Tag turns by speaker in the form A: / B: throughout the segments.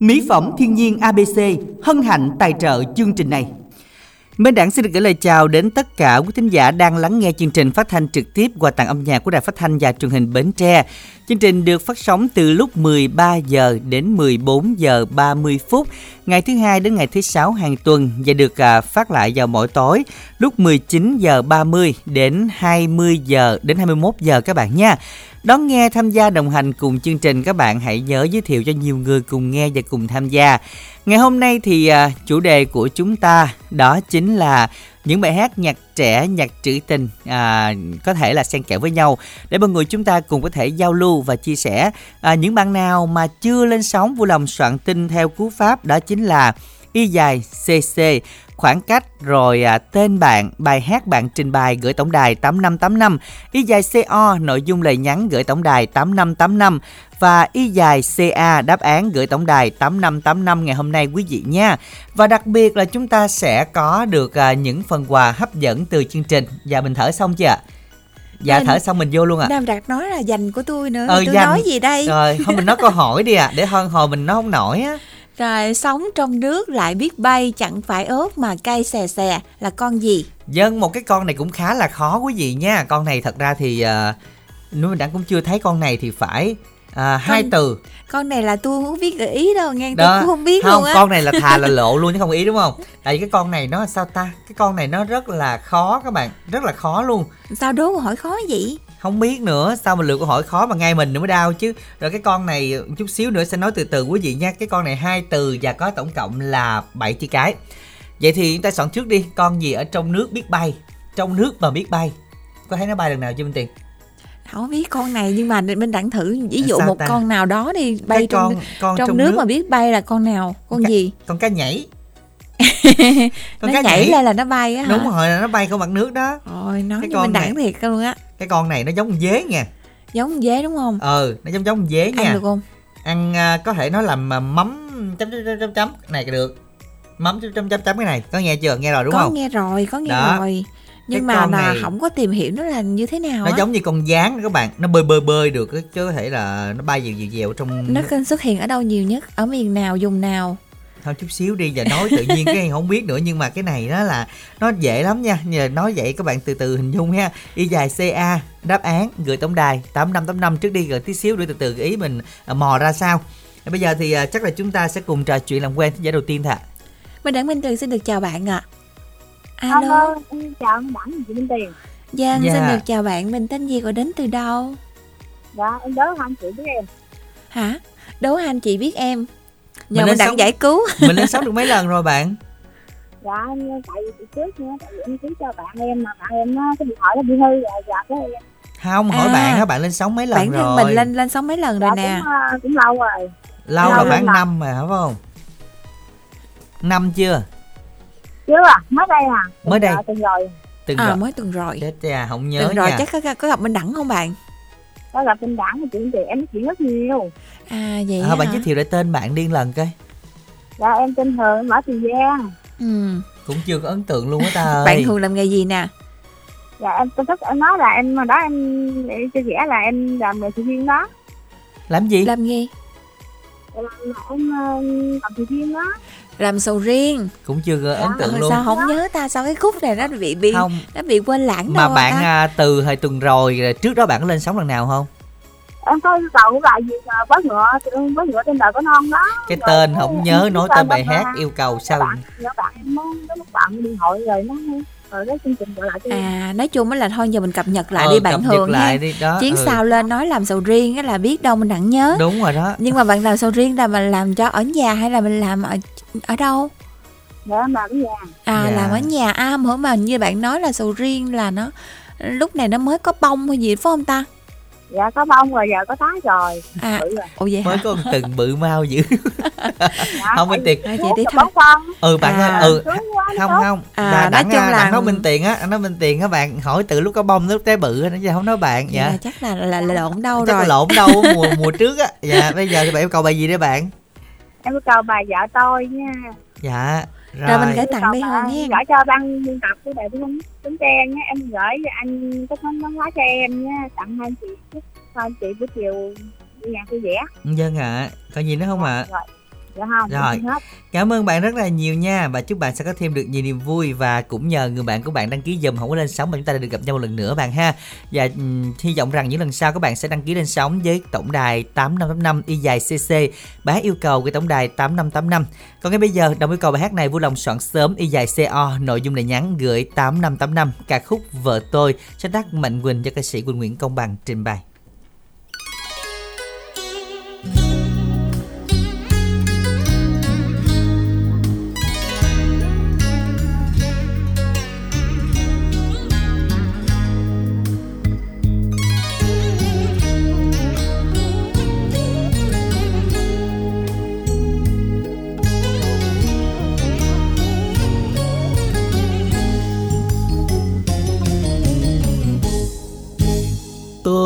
A: Mỹ phẩm thiên nhiên ABC hân hạnh tài trợ chương trình này. Minh Đảng xin được gửi lời chào đến tất cả quý thính giả đang lắng nghe chương trình phát thanh trực tiếp qua tặng âm nhạc của Đài Phát thanh và Truyền hình Bến Tre. Chương trình được phát sóng từ lúc 13 giờ đến 14 giờ 30 phút, ngày thứ hai đến ngày thứ sáu hàng tuần và được à, phát lại vào mỗi tối lúc 19 giờ 30 đến 20 giờ đến 21 giờ các bạn nha. Đón nghe tham gia đồng hành cùng chương trình các bạn hãy nhớ giới thiệu cho nhiều người cùng nghe và cùng tham gia. Ngày hôm nay thì à, chủ đề của chúng ta đó chính là những bài hát nhạc trẻ, nhạc trữ tình à, có thể là xen kẽ với nhau để mọi người chúng ta cùng có thể giao lưu và chia sẻ à, những bạn nào mà chưa lên sóng vui lòng soạn tin theo cú pháp đó chính là y dài cc khoảng cách rồi à, tên bạn, bài hát bạn trình bày gửi tổng đài 8585, y dài CO nội dung lời nhắn gửi tổng đài 8585 và y dài CA đáp án gửi tổng đài 8585 ngày hôm nay quý vị nha. Và đặc biệt là chúng ta sẽ có được à, những phần quà hấp dẫn từ chương trình. Và mình thở xong chưa ạ? Dạ
B: Nên-
A: thở xong mình vô luôn ạ.
B: Nam Đạt nói là dành của tôi nữa.
A: Ờ,
B: tôi
A: dành.
B: nói gì đây?
A: Rồi, không mình nói câu hỏi đi ạ, để hơn hồi mình nói không nổi á.
B: Rồi sống trong nước lại biết bay chẳng phải ớt mà cay xè xè là con gì?
A: Dân một cái con này cũng khá là khó quý vị nha. Con này thật ra thì uh, nếu mình đã cũng chưa thấy con này thì phải à, hai
B: Con-
A: từ.
B: Con này là tôi không biết gợi ý đâu nghe tôi cũng không biết
A: không,
B: luôn á.
A: con này là thà là lộ luôn chứ không ý đúng không? Tại vì cái con này nó sao ta? Cái con này nó rất là khó các bạn, rất là khó luôn.
B: Sao đố hỏi khó vậy?
A: Không biết nữa, sao mà lựa câu hỏi khó mà ngay mình nữa mới đau chứ. Rồi cái con này chút xíu nữa sẽ nói từ từ quý vị nha. Cái con này hai từ và có tổng cộng là 7 chữ cái. Vậy thì chúng ta soạn trước đi, con gì ở trong nước biết bay? Trong nước mà biết bay. Có thấy nó bay lần nào chưa Minh Tiền?
B: Không biết con này nhưng mà mình đặng thử ví dụ
A: Sao
B: một
A: ta?
B: con nào đó đi bay
A: cái
B: trong
A: con con
B: trong, nước, mà biết bay là con nào? Con
A: Con cá-
B: gì?
A: con cá nhảy
B: nó nhảy lên là nó bay á hả?
A: đúng rồi nó bay qua mặt nước đó
B: Rồi nói
A: Cái
B: như
A: con
B: mình
A: này-
B: thiệt luôn á.
A: Cái con này nó giống con dế nha
B: Giống dế đúng không?
A: ờ nó giống giống con dế nha
B: Ăn được không?
A: ăn à, có thể nó làm à, mắm chấm chấm chấm chấm này được mắm chấm chấm chấm chấm cái này có nghe chưa nghe rồi đúng
B: có
A: không
B: nghe rồi, có nghe
A: Đó.
B: rồi. Nhưng
A: Cái
B: mà là
A: này-
B: không có tìm hiểu nó là như thế nào
A: nó
B: á.
A: giống như con gián đó các bạn nó bơi bơi bơi được chứ có thể là nó bay dèo dèo dèo trong
B: Nó xuất hiện ở đâu nhiều nhất? Ở miền nào, dùng nào?
A: Thôi chút xíu đi và nói tự nhiên cái không biết nữa nhưng mà cái này đó là nó dễ lắm nha nhờ nói vậy các bạn từ từ hình dung ha y dài ca đáp án gửi tổng đài tám năm tám năm trước đi rồi tí xíu để từ từ ý mình à, mò ra sao bây giờ thì à, chắc là chúng ta sẽ cùng trò chuyện làm quen thính giả đầu tiên thôi
B: Mình Đặng Minh Tuyền xin được chào bạn ạ. Alo.
C: Alo, em chào anh chị Minh Tiền.
B: Giang
A: Dạ.
B: xin được chào bạn. Mình tên gì và đến từ đâu?
C: Dạ, em đỡ hai chị với em.
B: Hả? Đố anh chị biết em. Nhờ
A: Mình
B: mình, đặng
A: sóng-
B: giải cứu.
A: mình lên sóng được mấy lần rồi bạn
C: Dạ, em- tại vì chị trước nha, tại vì em ký cho bạn em mà bạn em nó cái điện thoại nó bị hư rồi, dạ cái em
A: không hỏi
B: À.
A: bạn á bạn lên sóng mấy lần
B: Bản
A: rồi
B: mình lên lên sóng mấy lần
C: dạ,
B: rồi nè.
C: cũng, ờ, cũng lâu rồi.
A: lâu
C: lâu
A: rồi khoảng năm mà phải không năm chưa
C: Chứ à, mới đây à.
A: Mới đây.
C: Dạ, từng rồi,
A: từng
B: À
A: rồi
B: mới tuần rồi.
A: chết cha không nhớ
B: Tuần rồi
A: nha
B: chắc có, có gặp Minh Đẳng không bạn?
C: có gặp anh Đẳng chị Minh Tiền, em nói chuyện rất nhiều.
B: À vậy
A: à,
B: hả?
A: bạn giới thiệu lại tên bạn điên lần coi
C: Dạ, em tên Hường, em ở Tiền Giang.
B: Ừ.
A: cũng chưa có ấn tượng luôn á ta ơi
B: Bạn thường làm nghề gì nè?
C: Dạ, em tôi thích em nói là em mà đó em, chia sẻ là em làm nghề sự viên đó.
A: làm gì
B: Làm nghề
C: Em, em ờ, làm sự viên đó.
B: làm sầu riêng.
A: cũng chưa có ấn tượng luôn
B: sao không nhớ ta? Sao cái khúc này nó bị bị
A: không
B: nó bị quên lãng
A: mà
B: đâu
A: bạn
B: ta?
A: à, từ hồi tuần rồi rồi trước đó bạn có lên sóng lần nào không
C: Em có yêu cầu lại gì bớt ngựa, bớt ngựa trên đời có non đó.
A: cái
C: Rồi,
A: tên không nhớ nói
C: tên
A: bài hát yêu cầu sao
C: bạn bạn nó nó bạn điện thoại rồi nó rồi cái chương trình gọi lại cho em
B: À nói chung á là thôi giờ mình cập nhật lại
A: Ờ,
B: đi bạn
A: cập nhật
B: Hường
A: lại
B: ha.
A: đi đó
B: Chuyến
A: ừ.
B: sau lên nói làm sầu riêng á là biết đâu mình đặng nhớ.
A: đúng rồi đó
B: Nhưng mà bạn làm sầu riêng là mình làm cho ở nhà hay là mình làm ở ở đâu?
C: để mà cái nhà
B: À
A: Dạ.
B: làm ở nhà à hả mà như bạn nói là sầu riêng là nó lúc này nó mới có bông hay gì phải không ta?
C: Dạ có bông rồi giờ có tái rồi.
B: À
C: bự rồi.
B: ồ vậy
A: mới
B: hả?
A: có từng bự mau dữ.
C: Dạ,
A: không minh
B: À, vậy đi thôi.
A: ừ bạn
B: À.
A: ơi ừ
C: quá nó
A: không không.
B: À, nói
A: đặng,
B: chung
A: à,
B: là-
A: nói minh tiền á nói minh tiền các bạn hỏi từ lúc có bông lúc tới bự á chứ không nói bạn
B: Dạ.
A: dạ
B: chắc là là, là lộn đâu
A: chắc
B: rồi.
A: là lộn đâu mùa mùa trước á. Dạ bây giờ thì bạn yêu cầu bài gì đấy bạn?
C: Em yêu cầu bài vợ tôi nha.
A: Dạ rồi,
B: Rồi mình gửi tặng đi Hường nha.
C: gửi cho ban biên tập của đài tiếng tính tre nhé em gửi anh có món món hóa cho em nha tặng hai chị chúc hai chị buổi chiều đi nhạc vui vẻ
A: dân ạ. Có gì nữa không ạ?
C: rồi dạ không
A: Rồi. Cảm ơn bạn rất là nhiều nha và chúc bạn sẽ có thêm được nhiều niềm vui và cũng nhờ người bạn của bạn đăng ký dùm không có lên sóng mà chúng ta được gặp nhau một lần nữa bạn ha. Và ừm, hy vọng rằng những lần sau các bạn sẽ đăng ký lên sóng với tổng đài 8585 y dài CC. Hát yêu cầu của tổng đài 8585. Còn ngay bây giờ đồng yêu cầu bài hát này vui lòng soạn sớm y dài CO nội dung lời nhắn gửi 8585 ca khúc Vợ tôi sáng tác Mạnh Quỳnh cho ca sĩ Quỳnh Nguyễn Công Bằng trình bày.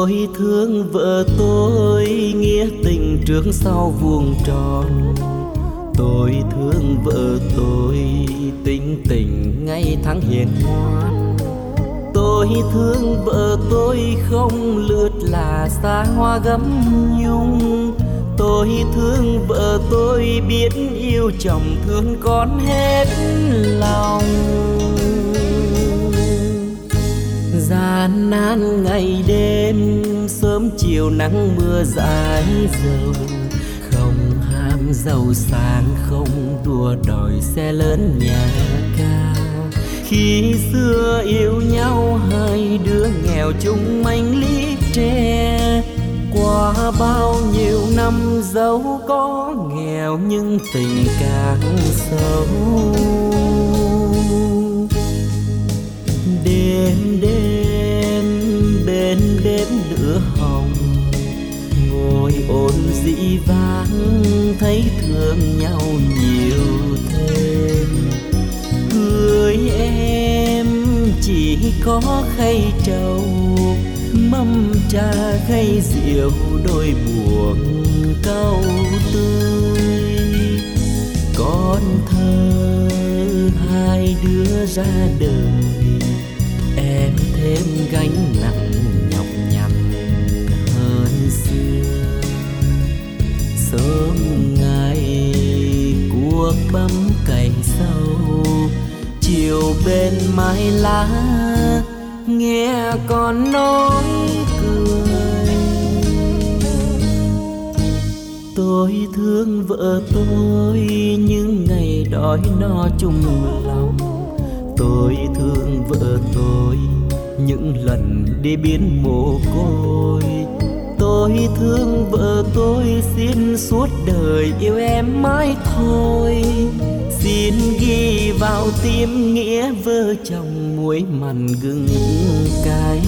D: Tôi thương vợ tôi, nghĩa tình trước sau vuông tròn. Tôi thương vợ tôi, tính tình ngày tháng hiền ngoan. Tôi thương vợ tôi không lướt là xa hoa gấm nhung. Tôi thương vợ tôi biết yêu chồng thương con hết lòng. Gian nan ngày đêm, sớm chiều nắng mưa dài dầu. Không ham giàu sang, không đua đòi xe lớn nhà cao. Khi xưa yêu nhau, hai đứa nghèo chung manh lý tre. Qua bao nhiêu năm dẫu có, nghèo nhưng tình càng sâu. Đêm đêm ôn dĩ vãng, thấy thương nhau nhiều thêm. Cười em chỉ có khay trầu, mâm trà khay rượu, đôi buồn câu tươi. Con thơ hai đứa ra đời, em thêm gánh nặng sớm ngày. Cuộc bấm cành sâu chiều bên mái lá, nghe con nói cười. Tôi thương vợ tôi những ngày đói no chung lòng. Tôi thương vợ tôi, những lần đi biến mồ côi tôi thương vợ tôi xin suốt đời yêu em mãi thôi. Xin ghi vào tim nghĩa vợ chồng muối mặn gừng cay.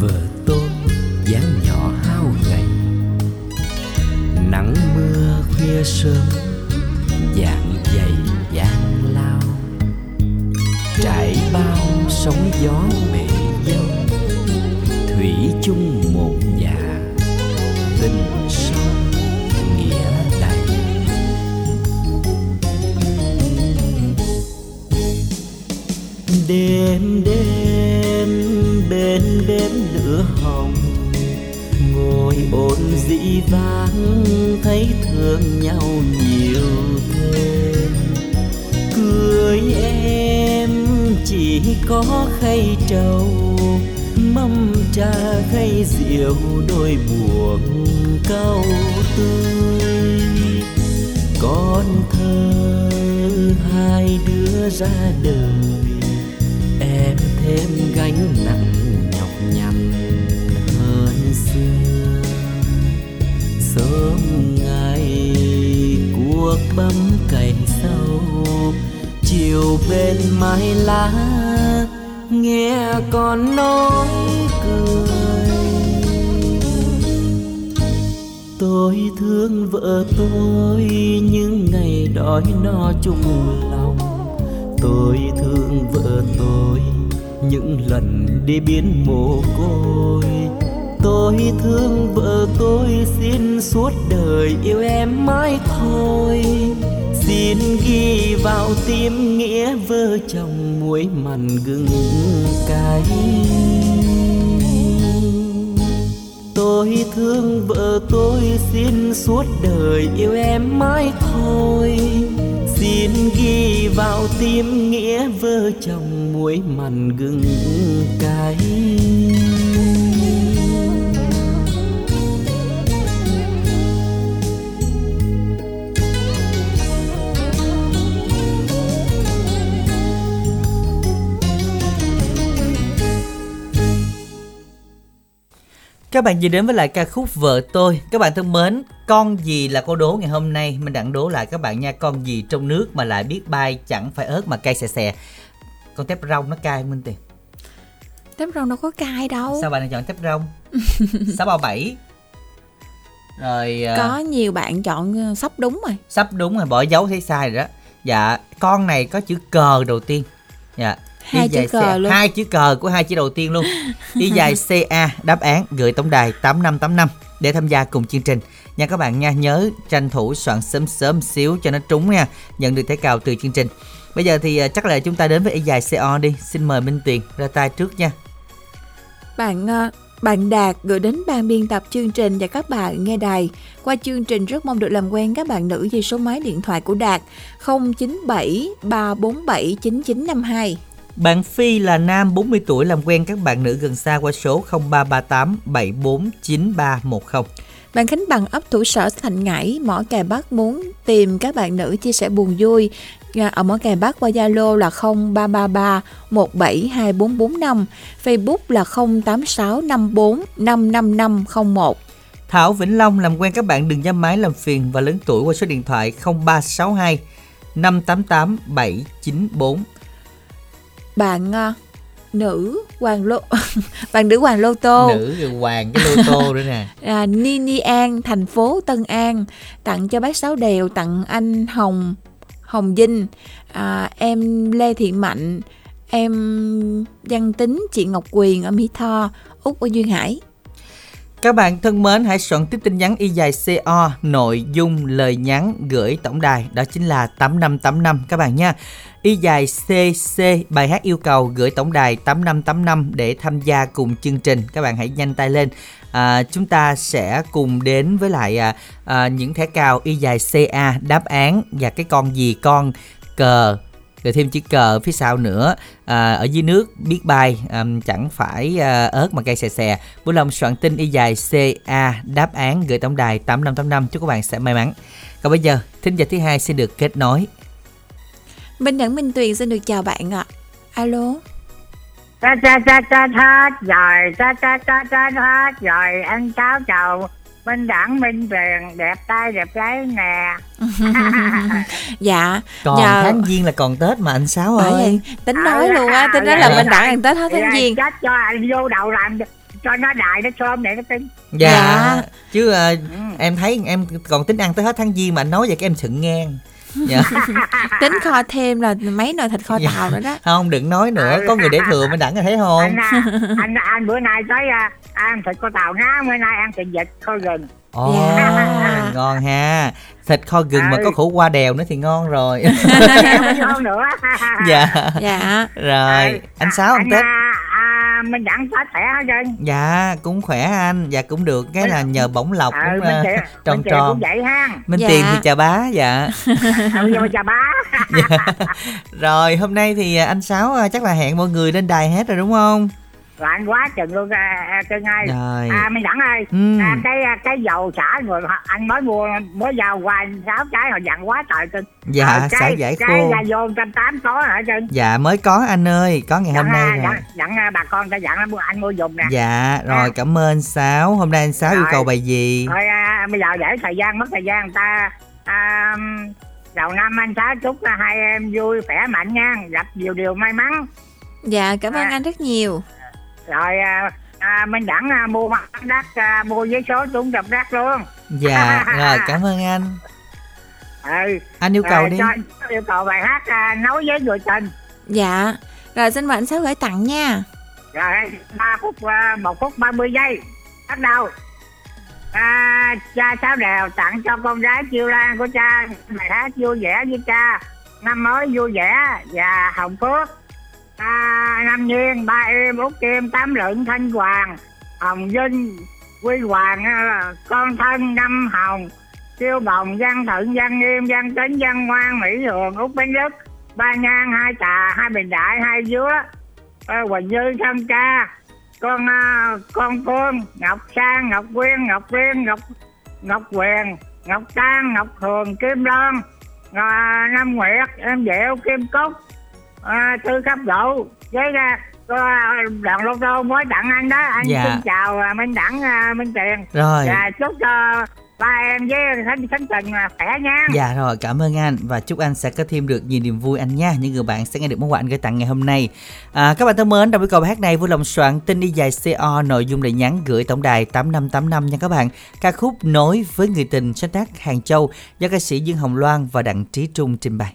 D: Vợ tôi dáng nhỏ hao gầy, nắng mưa khuya sớm gió bể dâu thủy chung một nhà. Tình sâu nghĩa đầy. Đêm đêm, bên bếp lửa hồng, ngồi ôn dĩ vãng thấy thương nhau nhiều thêm. Cười em chỉ có khay trầu, mâm trà khay rượu, đôi buồn câu tươi. Con thơ hai đứa ra đời, em thêm gánh nặng nhọc nhằn hơn xưa. Sớm ngày cuộc bấm chiều bên mái lá, nghe con nói cười. Tôi thương vợ tôi những ngày đói no chung lòng. Tôi thương vợ tôi, những lần đi biến mồ côi. Tôi thương vợ tôi, xin suốt đời yêu em mãi thôi xin ghi vào tim nghĩa vợ chồng muối mặn gừng cay. Tôi thương vợ tôi xin suốt đời yêu em mãi thôi. Xin ghi vào tim nghĩa vợ chồng muối mặn gừng cay.
A: Các bạn vừa đến với lại ca khúc Vợ tôi. Các bạn thân mến, con gì là câu đố ngày hôm nay? Mình đặng đố lại các bạn nha. Con gì trong nước mà lại biết bay chẳng phải ớt mà cay xè xè. Con tép rong nó cay Minh Tiền.
B: Tép rong đâu có cay đâu.
A: Sao bạn lại chọn tép rong? Sáu bao bảy. Rồi à,
B: Có nhiều bạn chọn ờ, sắp đúng rồi.
A: sắp đúng rồi, bỏ dấu thấy sai rồi đó. Dạ, con này có chữ cờ đầu tiên. Dạ.
B: Hai chữ cờ
A: C-
B: luôn.
A: Hai chữ cờ của hai chữ đầu tiên luôn. Y dài CA đáp án gửi tổng đài 8585 để tham gia cùng chương trình. Nha các bạn nha, nhớ tranh thủ soạn sớm sớm xíu cho nó trúng nha, nhận được thẻ cào từ chương trình. Bây giờ thì à, chắc là chúng ta đến với Y dài CO đi. Xin mời Minh Tuyền ra tay trước nha.
B: Bạn ờ, bạn Đạt gửi đến ban biên tập chương trình và các bạn nghe đài. Qua chương trình rất mong được làm quen các bạn nữ về số máy điện thoại của Đạt 097 347 9952.
A: Bạn Phi là nam 40 tuổi làm quen các bạn nữ gần xa qua số 0338 749310.
B: Bạn Khánh Bằng ấp thủ sở Thành Ngãi, Mỏ Cày Bắc muốn tìm các bạn nữ chia sẻ buồn vui ở Mỏ Cày Bắc qua Zalo là 0333 172445, Facebook là 08654 55501.
A: Thảo Vĩnh Long làm quen các bạn đừng dám máy làm phiền và lớn tuổi qua số điện thoại 0362 588 794.
B: Bạn à, nữ Hoàng Lô bạn nữ Hoàng Lô Tô.
A: Nữ hoàng cái lô tô nữa nè.
B: à, Nini An thành phố Tân An tặng cho bác Sáu Đèo tặng anh Hồng Hồng Vinh. À, em Lê Thị Mạnh em Văn Tính chị Ngọc Quyền ở Mỹ Tho Úc ở Duyên Hải
A: các bạn thân mến, hãy soạn tiếp tin nhắn y dài CO nội dung lời nhắn gửi tổng đài đó chính là 8585 các bạn nha. Y dài CC bài hát yêu cầu gửi tổng đài 8585 để tham gia cùng chương trình. Các bạn hãy nhanh tay lên. À, chúng ta sẽ cùng đến với lại à, à, những thẻ cào y dài CA đáp án và cái con gì con cờ rồi thêm chữ cờ ở phía sau nữa à, ở dưới nước biết bay à, chẳng phải à, ớt mà cây xè xè Bùi Long soạn tin y dài CA đáp án gửi tổng đài 8585 chúc các bạn sẽ may mắn còn bây giờ thính giả thứ hai xin được kết nối
B: Minh Đẳng Minh Tuyền xin được chào bạn ạ Alo
C: cha cha cha cha hết rồi cha cha cha cha hết rồi anh cháu chào minh đẳng minh tuyền đẹp trai đẹp gái nè.
B: Dạ.
A: Còn
B: Nhờ-
A: tháng giêng là còn tết mà anh sáu ơi.
B: vậy tính nói luôn á tính nói là
A: dạ.
B: Minh Đẳng ăn Tết hết tháng giêng
C: chết cho anh vô đầu làm cho nó đại nó thơm để nó tính.
A: Dạ,
B: Dạ.
A: chứ à,
C: ừ.
A: em thấy em còn tính ăn tới hết tháng giêng mà anh nói vậy các em sững ngang dạ.
B: tính kho thêm là mấy nồi thịt kho
A: Dạ.
B: tàu nữa đó.
A: Không đừng nói nữa có người để thừa mới đẳng thấy không?
C: Anh à, anh anh bữa nay tới à, ăn thịt kho tàu ná bữa nay ăn thịt vịt kho gừng.
A: Ồ,
B: Dạ.
A: ngon ha. Thịt kho gừng mà
C: Ừ.
A: có khổ qua đèo nữa thì ngon rồi.
C: Ngon nữa.
A: Dạ.
B: Dạ.
A: Rồi anh sáu ăn
C: anh
A: tết.
C: à, à, mình đặng tết khỏe hết trơn
A: dạ cũng khỏe anh. Dạ cũng được. Cái là nhờ bổng lộc
C: ừ,
A: cũng
C: mình
A: à,
C: chị
A: tròn
C: mình chị
A: tròn.
C: cũng vậy ha.
A: Minh
B: Dạ.
A: tiền thì chà bá dạ.
C: Ừ, vô chà bá.
A: Dạ. rồi hôm nay thì anh sáu à, chắc là hẹn mọi người lên đài hết rồi đúng không
C: lạnh quá chừng luôn à, à, cưng ơi.
A: Rồi.
C: À mình đặng ơi.
A: Ừ.
C: à, cái à, cái dầu xả rồi họ- anh mới mua mới giao qua sáu trái họ dặn quá trời cưng
A: dạ xả
C: cái-
A: giải
C: cái
A: khô.
C: ra vô trăm tám có hả cưng
A: dạ mới có anh ơi có ngày hôm
C: dặn,
A: nay
C: à,
A: rồi.
C: dặn, dặn à, bà con ta dặn là mua anh mua dùng nè.
A: Dạ rồi cảm ơn anh sáu. Hôm nay anh sáu yêu
C: Rồi.
A: cầu bài gì?
C: Rồi à, bây giờ để thời gian mất thời gian người ta à, đầu năm anh sáu chúc à, hai em vui khỏe mạnh nha. Gặp nhiều điều may mắn.
B: Dạ cảm ơn
C: À.
B: anh rất nhiều
C: rồi à, à, mình đẳng à, mua mặt đắt à, mua giấy số trúng đập rác luôn.
A: Dạ rồi cảm ơn anh.
C: Ừ.
A: Anh yêu cầu
C: Rồi,
A: đi.
C: cho anh yêu cầu bài hát à, nấu với người tình.
B: Dạ. Rồi xin mời anh sáu gửi tặng nha.
C: Rồi ba phút à, một phút 30 giây. Bắt đầu. À, cha sáu đèo tặng cho con gái chiêu lan của cha. Bài hát vui vẻ với cha. Năm mới vui vẻ. Và hồng phước à, năm nhiên ba em út kim tám lượng thanh hoàng. Hồng vinh quy hoàng à, con thân năm hồng. Siêu bồng văn thận văn nghiêm văn tính văn ngoan mỹ hường út bánh đức ba Nhan, hai trà hai bình đại hai dứa à, quỳnh như thân ca. Con à, con phương ngọc sang ngọc quyên ngọc quyên ngọc ngọc quyền ngọc trang ngọc thường kim loan. Năm nguyệt em diệu kim cúc à, thư cấp độ với ra có đoàn lô tô mới tặng anh đó anh
A: Dạ.
C: xin chào à, minh đẳng à, minh tiền
A: Rồi.
C: và chúc cho ba em với khánh khánh tình à, khỏe nha
A: Dạ rồi, cảm ơn anh và chúc anh sẽ có thêm được nhiều niềm vui anh nha. Những người bạn sẽ nghe được món quà anh gửi tặng ngày hôm nay. À, các bạn thân mến, trong buổi cầu hát này vui lòng soạn tin đi dài CO nội dung lời nhắn gửi tổng đài 8585 nha các bạn. Ca khúc Nối với người tình sáng tác Hàng Châu do ca sĩ Dương Hồng Loan và Đặng Trí Trung trình bày.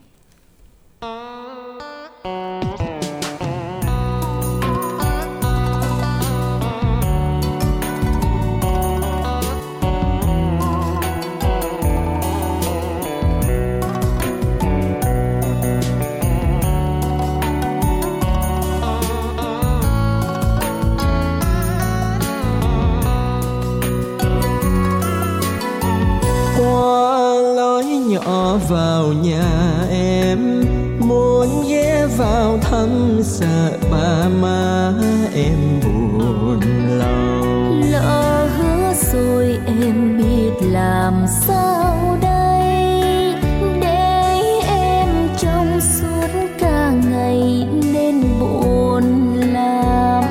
D: Sợ ba má em buồn lòng.
E: Lỡ hứa rồi em biết làm sao đây? Để em trong suốt cả ngày nên buồn lắm.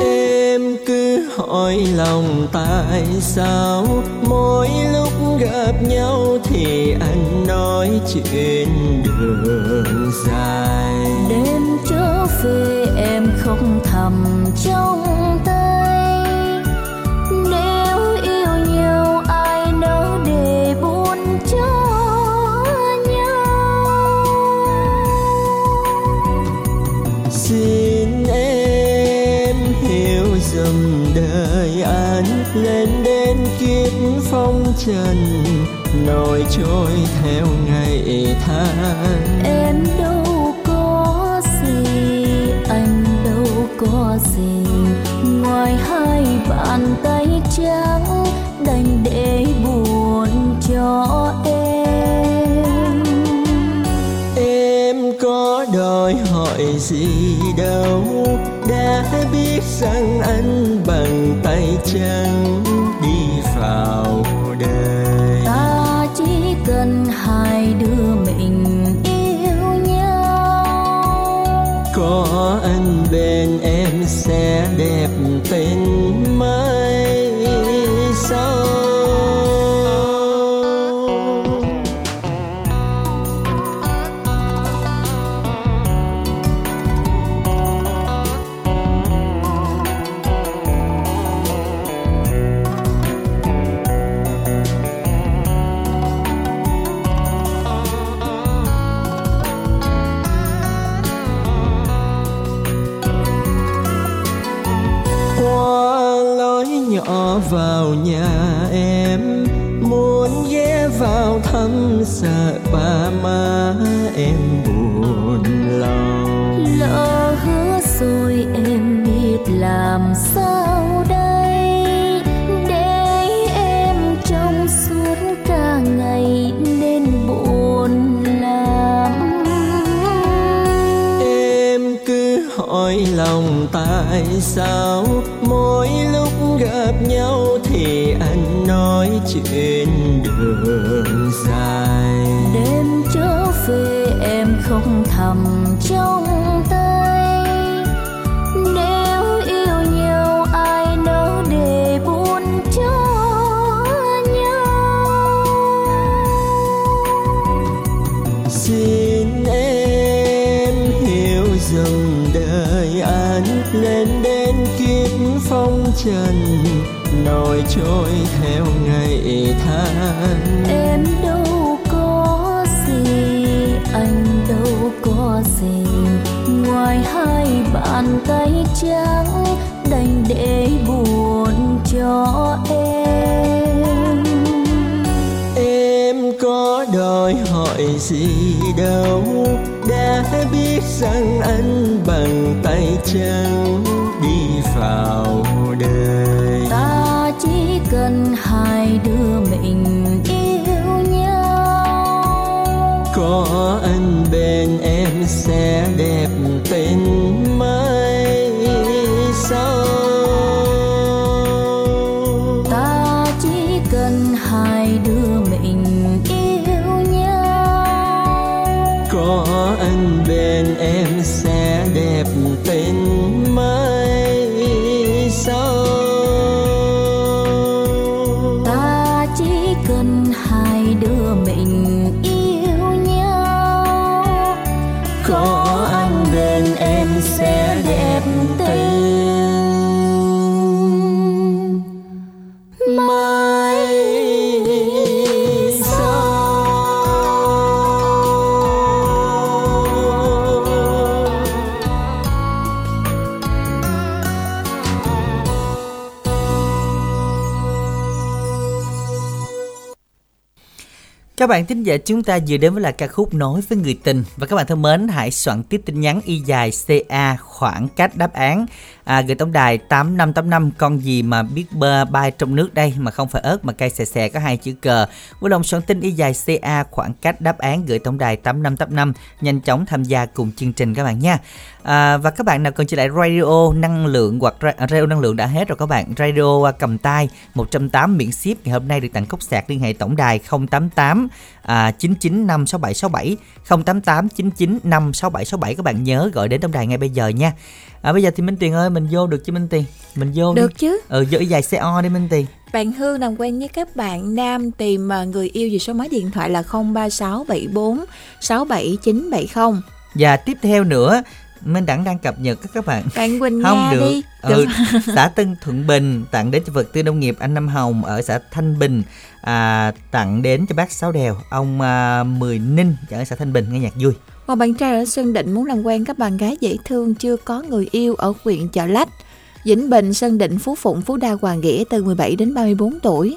D: Em cứ hỏi lòng tại sao mỗi lúc gặp nhau thì anh nói chuyện
E: về em không thầm trong tay nếu yêu nhau ai nỡ để buồn cho nhau?
D: Xin em hiểu dùm đời anh lên đến kiếp phong trần nổi trôi theo ngày tháng.
E: Em đâu có gì? Ngoài hai bàn tay trắng đành để buồn cho em.
D: Em có đòi hỏi gì đâu đã biết rằng anh bằng tay trắng đi vào đời.
E: Ta chỉ cần hai đứa mình yêu nhau.
D: Có anh bên sợ ba má em buồn lòng.
E: Lỡ hứa rồi em biết làm sao đây? Để em trong suốt cả ngày nên buồn lắm.
D: Em cứ hỏi lòng tại sao mỗi lúc gặp nhau thì anh nói chuyện đường
E: thầm trong tay. Nếu yêu nhau ai nỡ để buồn cho nhau?
D: Xin em hiểu dùm đời anh lên đến kiếp phong trần nổi trôi theo ngày tháng.
E: Em đâu bàn tay trắng đành để buồn cho em.
D: Em có đòi hỏi gì đâu, đã biết rằng anh bằng tay trắng.
A: Các bạn thính giả, chúng ta vừa đến với là ca khúc Nói với người tình. Và các bạn thân mến, hãy soạn tiếp tin nhắn y dài CA khoảng cách đáp án à, gửi tổng đài 8585 con gì mà biết bơ bay trong nước đây? Mà không phải ớt mà cây xè xè có hai chữ cờ. Vui lòng soạn tin y dài CA khoảng cách đáp án gửi tổng đài 8585 nhanh chóng tham gia cùng chương trình các bạn nha. À, và các bạn nào cần trở lại radio năng lượng hoặc radio năng lượng đã hết rồi các bạn radio à, cầm tay 180 miễn ship. Ngày hôm nay được tặng cốc sạc liên hệ tổng đài 088 à, 9956767 088 9956767 các bạn nhớ gọi đến tổng đài ngay bây giờ nha. À, bây giờ thì Minh Tuyền ơi mình vô được chứ Minh Tuyền? Mình vô
B: được
A: đi.
B: chứ.
A: Ừ vô dài xe o đi Minh Tuyền.
B: Bạn Hương làm quen với các bạn nam tìm à, người yêu về số máy điện thoại là 03674 67970
A: và tiếp theo nữa Minh Đẳng đang cập nhật các các bạn.
B: Bạn Quỳnh
A: Không
B: Nga
A: được.
B: đi.
A: Ừ, Xã Tân Thuận Bình Tặng đến cho vật tư nông nghiệp anh Năm Hồng Ở xã Thanh Bình à, Tặng đến cho bác Sáu Đèo Ông à, Mười Ninh ở xã Thanh Bình nghe nhạc vui.
B: Một bạn trai ở Sơn Định muốn làm quen các bạn gái dễ thương Chưa có người yêu ở huyện Chợ Lách. Vĩnh Bình, Sơn Định, Phú Phụng, Phú Đa, Hoàng Nghĩa từ 17 đến 34 tuổi.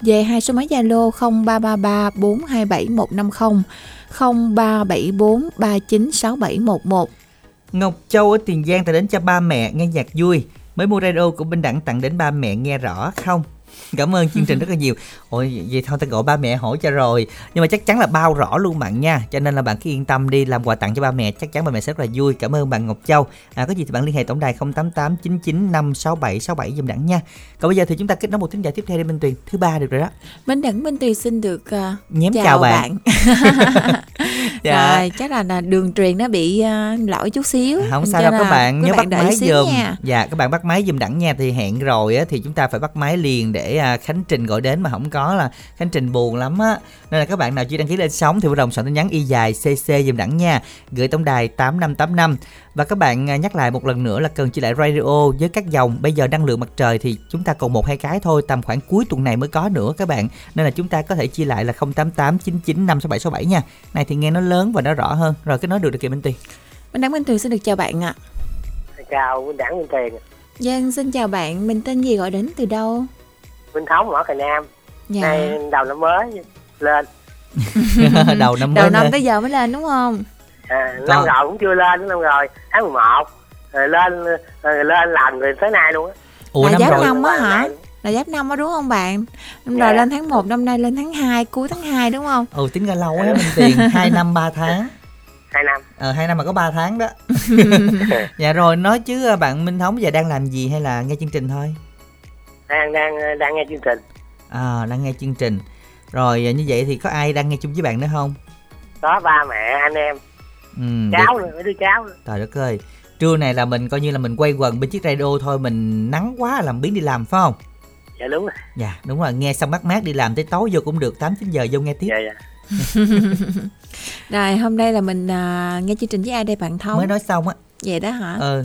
B: Về hai số máy Zalo 0333 427 150 0374 396711
A: Ngọc Châu ở Tiền Giang tặng đến cho ba mẹ nghe nhạc vui. Mới mua radio của Minh Đẳng tặng đến ba mẹ nghe rõ không Cảm ơn chương trình rất là nhiều. Ôi vậy thôi ta gọi ba mẹ hỏi cho rồi. Nhưng mà chắc chắn là bao rõ luôn bạn nha. Cho nên là bạn cứ yên tâm đi làm quà tặng cho ba mẹ Chắc chắn ba mẹ sẽ rất là vui. Cảm ơn bạn Ngọc Châu. À, Có gì thì bạn liên hệ tổng đài 088 99 56767 dùm đẳng nha. Còn bây giờ thì chúng ta kết nối một thính giả tiếp theo đi Minh Tuyền. Thứ ba được rồi đó.
B: Minh Đẳng Minh Tuyền xin được uh,
A: Nhém
B: chào,
A: chào bạn,
B: bạn.
A: dạ.
B: Rồi chắc là, là đường truyền nó bị uh, lỗi chút xíu.
A: Không sao đâu các bạn nhớ bắt máy
B: nha.
A: dạ các bạn bắt máy giùm đẳng nha. Thì hẹn rồi á thì chúng ta phải bắt máy liền để à, khánh trình gọi đến mà không có là khánh trình buồn lắm á. Nên là các bạn nào chưa đăng ký lên sóng thì vui lòng soạn tin nhắn y dài cc giùm đẳng nha. Gửi tổng đài 8585 và các bạn à, nhắc lại một lần nữa là cần chia lại radio với các dòng. Bây giờ năng lượng mặt trời thì chúng ta còn một hai cái thôi tầm khoảng cuối tuần này mới có nữa các bạn. Nên là chúng ta có thể chia lại là 088 99 56767 nha. Này thì nghe nó lớn và nó rõ hơn. Rồi cái nói được được kìa Minh Tuyền.
B: Minh Đẳng Minh Tuyền xin được chào bạn ạ.
C: Chào Minh Đẳng Minh Tiền
B: Dân xin chào bạn. Mình tên gì gọi đến từ đâu
C: Minh Thống ở Cà Nam.
B: Dạ.
C: Nay đầu năm mới lên.
A: Đầu năm mới
B: Đầu năm
A: lên.
B: tới giờ mới lên đúng không?
C: À, năm rồi cũng chưa lên năm rồi tháng 11 rồi lên rồi lên làm người tới nay luôn á.
A: Ủa
B: Là
A: năm
B: giáp
A: rồi.
B: năm á hả. Là giáp năm á đúng không bạn? Năm
C: Dạ.
B: rồi lên tháng 1 năm nay lên tháng 2 Cuối tháng 2 đúng không?
A: Ừ tính ra lâu á Minh Tiền. 2 năm 3 tháng.
C: Hai năm.
A: Ờ 2 năm mà có 3 tháng đó. Dạ rồi nói chứ à, bạn Minh Thống giờ đang làm gì hay là nghe chương trình thôi
C: đang đang đang nghe chương trình.
A: À đang nghe chương trình. Rồi à, như vậy thì có ai đang nghe chung với bạn nữa không?
C: Có ba mẹ anh em.
A: Ừ,
C: cháu
A: được.
C: nữa mấy đứa cháu nữa.
A: Trời đất ơi. Trưa này là mình coi như là mình quay quần bên chiếc radio thôi Mình nắng quá làm biến đi làm phải không?
C: Dạ đúng rồi.
A: Dạ đúng rồi nghe xong mát mát đi làm tới tối vô cũng được 8 9 giờ vô nghe tiếp.
C: Dạ dạ.
B: Rồi hôm nay là mình à, nghe chương trình với ai đây bạn Thống
A: Mới nói xong á.
B: Vậy đó hả?
A: Ừ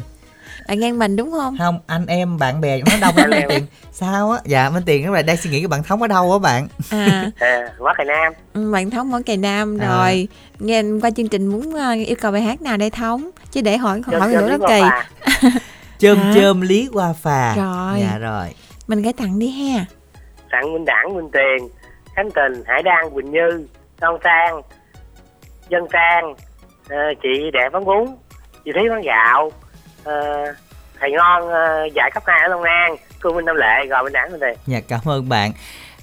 B: Bạn ngang mình đúng không?
A: Không anh em bạn bè nó đông lắm Minh. Tiền. Sao á? Dạ Minh Tiền các bạn đang suy nghĩ cái bạn Thống ở đâu á bạn?
B: À.
C: À, quá Cà Nam.
B: Ừ, bạn Thống ở Cài Nam
A: À.
B: rồi. Nghe qua chương trình muốn à, yêu cầu bài hát nào đây Thống? Chứ để hỏi
C: Chôm
B: hỏi nữa
C: qua
B: kỳ.
A: chôm
B: Hả?
A: chôm lý qua phà.
B: Rồi.
A: dạ rồi.
B: Mình gửi tặng đi ha.
C: Tặng Minh Đảng Minh Tiền Khánh Tình Hải Đăng Quỳnh Như Đông Sang Dân Trang ờ, chị đẹp bán bún chị Thúy bán gạo ờ, thầy ngon ờ, dạy cấp 2 ở Long An cô Minh Nam Lệ rồi Minh Đảng Minh Tiền
A: Dạ cảm ơn bạn.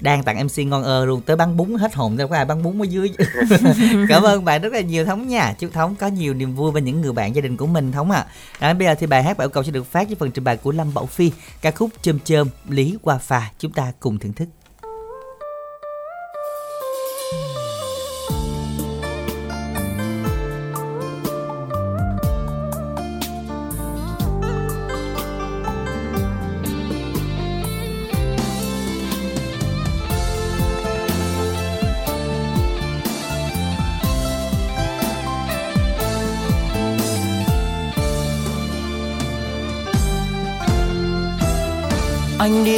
A: Đang tặng MC ngon ơ luôn tới bán bún hết hồn đâu có ai bán bún ở dưới. Cảm ơn bạn rất là nhiều thống nha. Chúc thống có nhiều niềm vui với những người bạn gia đình của mình thống ạ. À. bây giờ thì bài hát yêu cầu sẽ được phát với phần trình bày của lâm bảo phi ca khúc chôm chôm lý qua phà chúng ta cùng thưởng thức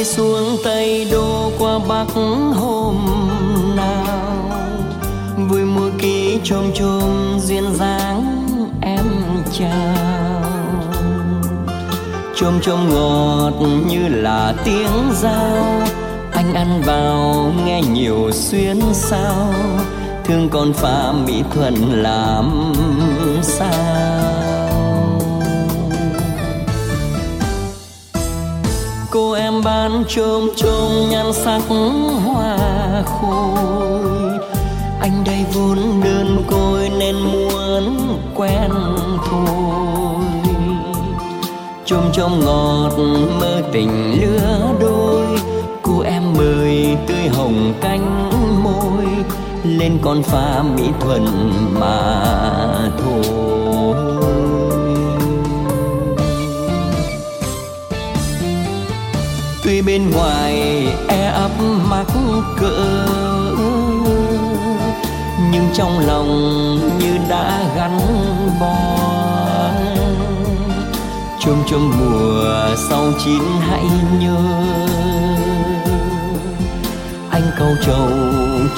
D: xuống tây đô qua bắc hôm nào. Vui mùa ký chôm chôm duyên dáng em chào. Chôm chôm ngọt như là tiếng dao, anh ăn vào nghe nhiều xuyến sao. Thương con pha mỹ thuận làm sao? Cô em bán trôm trôm nhan sắc hoa khôi. Anh đây vốn đơn côi nên muốn quen thôi. Trôm trôm ngọt mơ tình lứa đôi, cô em mời tươi hồng cánh môi, lên con pha mỹ thuận mà thôi. Tuy bên ngoài e ấp mắc cỡ, nhưng trong lòng như đã gắn bó. Chôm chôm mùa sau chín hãy nhớ, anh câu trầu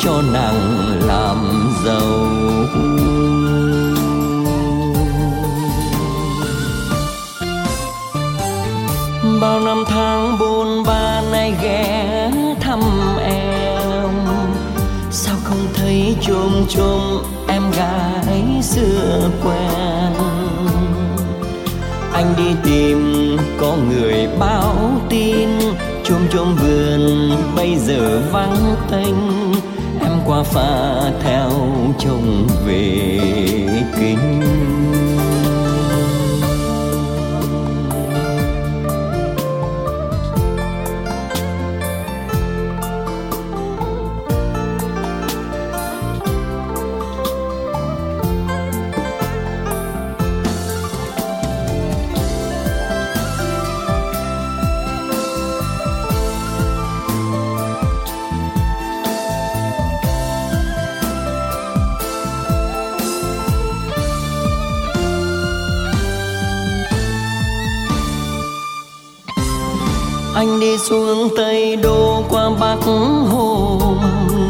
D: cho nàng làm giàu. Bao năm tháng buồn ba nay ghé thăm em. Sao không thấy chôm chôm em gái xưa quen? Anh đi tìm có người báo tin chôm chôm vườn bây giờ vắng tênh em qua pha theo chồng về kinh. Đi xuống tây đô qua bắc hôm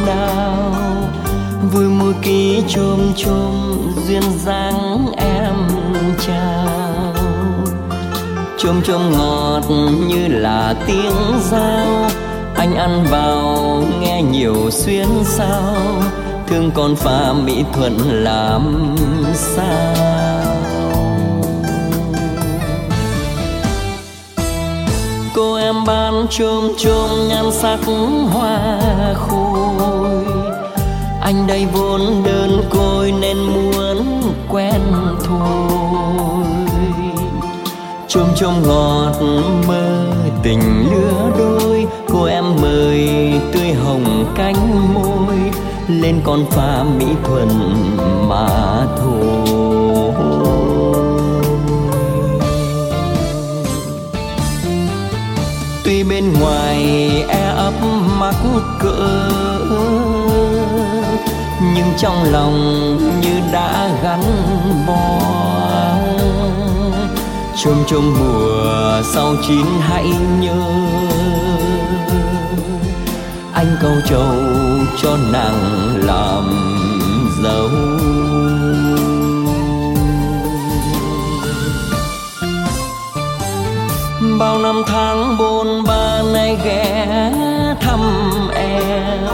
D: nào. Vui mùa ký chôm chôm, duyên dáng em chào. Chôm chôm ngọt như là tiếng dao, anh ăn vào nghe nhiều xuyên sao. Thương con pha mỹ thuận làm sao? Cô em ban chôm chôm nhan sắc hoa khôi. Anh đây vốn đơn côi nên muốn quen thôi. Chôm chôm ngọt mơ tình lứa đôi, cô em mời tươi hồng cánh môi. Lên con pha mỹ thuận mà thôi. Ngoài e ấp mắc cỡ nhưng trong lòng như đã gắn bó. Chôm chôm mùa sau chín hãy nhớ. Anh câu trầu cho nàng làm dâu bao năm tháng bôn ba nay ghé thăm em.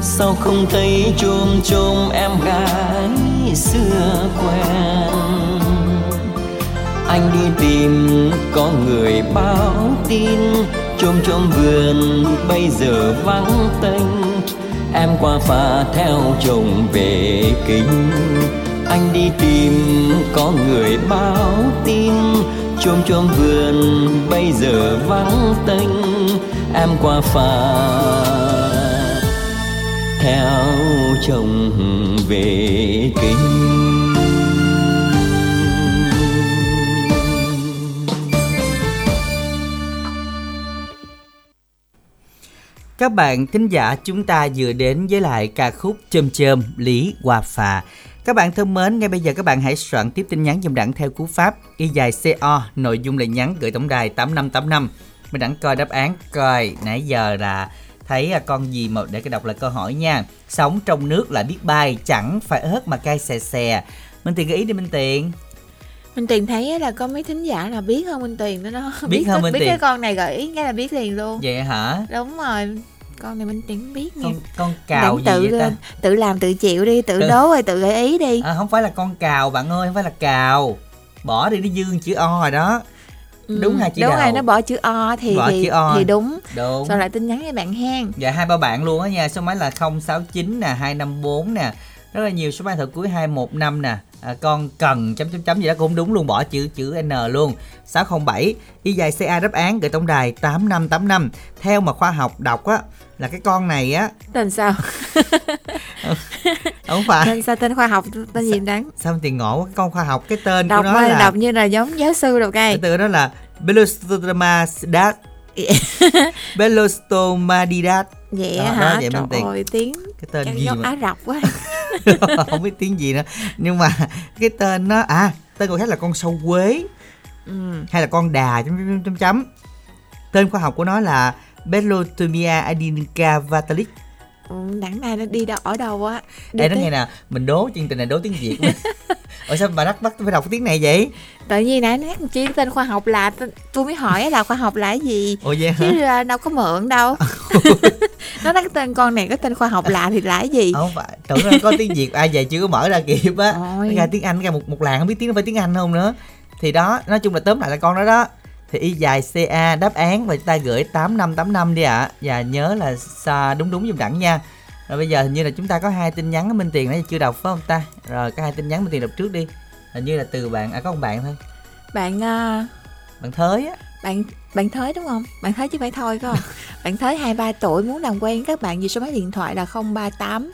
D: Sao không thấy chôm chôm em gái xưa quen? Anh đi tìm có người báo tin, chôm chôm vườn bây giờ vắng tênh. Em qua pha theo chồng về kinh anh đi tìm có người báo tin chôm chôm vườn, bây giờ vắng tênh em qua phà theo chồng về kinh
A: Các bạn thính giả, chúng ta vừa đến với lại ca khúc Chôm Chôm Lý Hòa Phà. Các bạn thân mến, ngay bây giờ các bạn hãy soạn tiếp tin nhắn dòng đẳng theo cú pháp y dài CO, nội dung là nhắn gửi tổng đài 8585. Mình đẳng coi đáp án coi nãy giờ là thấy con gì mà để cái đọc lại câu hỏi nha. Sống trong nước là biết bay, chẳng phải ớt mà cay xè xè. Minh Tiền gợi ý đi Minh Tiền.
B: Minh Tiền thấy là có mấy thính giả là biết hơn Minh Tiền đó đó
A: Biết hơn Minh
B: biết
A: Tiền.
B: cái con này gợi ý ngay là biết liền luôn
A: Vậy hả?
B: đúng rồi con này mình tiếng biết nha
A: con con cào gì
B: tự
A: vậy ta?
B: tự làm tự chịu đi tự đố rồi tự gợi ý đi.
A: À, không phải là con cào bạn ơi không phải là cào. Bỏ đi nó dương chữ o rồi đó. Đúng hai chữ
B: đúng
A: đầu.
B: rồi nó bỏ chữ o thì
A: Bỏ
B: thì,
A: chữ O.
B: thì đúng.
A: Đúng.
B: Rồi lại tin nhắn với bạn hen
A: dạ hai ba bạn luôn á nha số máy là 069 nè 254 nè. Rất là nhiều số máy thật cuối 215 nè. À, con cần chấm chấm chấm gì đó cũng đúng luôn bỏ chữ chữ n luôn. 607 y dài ca đáp án gửi tổng đài 8585 theo mà khoa học đọc á là cái con này á.
B: Tên sao?
A: Không phải.
B: Tên sao? Tên khoa học tên gì đáng
A: sao tiền ngộ cái con khoa học cái tên
B: đọc
A: của nó
B: ơi,
A: là
B: đọc như là giống giáo sư đâu
A: cái
B: cây
A: từ đó là Belostomadas Belostomadidas
B: vậy
A: Đó, đó,
B: hả
A: vậy
B: trời
A: Tiền.
B: ơi tiếng
A: cái tên
B: chắc
A: gì mà
B: á rập quá.
A: Không biết tiếng gì nữa. Nhưng mà cái tên nó à tên của khác là con sâu quế.
B: Ừ.
A: hay là con đà chấm chấm chấm. Tên khoa học của nó là Belotomia adinica vatalis
B: Ừ, đẳng này nó đi đâu ở đâu á?
A: Đây nó
B: tới-
A: nghe nè mình đố chương trình này đố tiếng việt. Ủa sao bà đắc bắt phải đọc tiếng này vậy?
B: Tự nhiên nãy nhắc chi tên khoa học là tôi mới hỏi là khoa học là cái gì?
A: Ồ vậy hả?
B: chứ là đâu có mượn đâu. Nó nói tên con này có tên khoa học lạ thì là cái gì?
A: Không phải tưởng là có tiếng việt. Ai về chưa có mở ra kịp á. Ra tiếng anh ra một một làng không biết tiếng nó phải tiếng anh không nữa. Thì đó nói chung là tóm lại là con đó đó thì y dài ca đáp án và chúng ta gửi 8585 đi ạ. Và nhớ là xa đúng đúng giùm đẳng nha. Rồi bây giờ hình như là chúng ta có hai tin nhắn ở Minh Tiền nãy chưa đọc phải không ta? Rồi có hai tin nhắn Minh Tiền đọc trước đi. Hình như là từ bạn à có một bạn thôi.
B: Bạn à,
A: bạn thới á.
B: bạn bạn thới đúng không? Bạn thới chứ phải thôi không? Bạn thới hai ba tuổi muốn làm quen các bạn gì số máy điện thoại là 038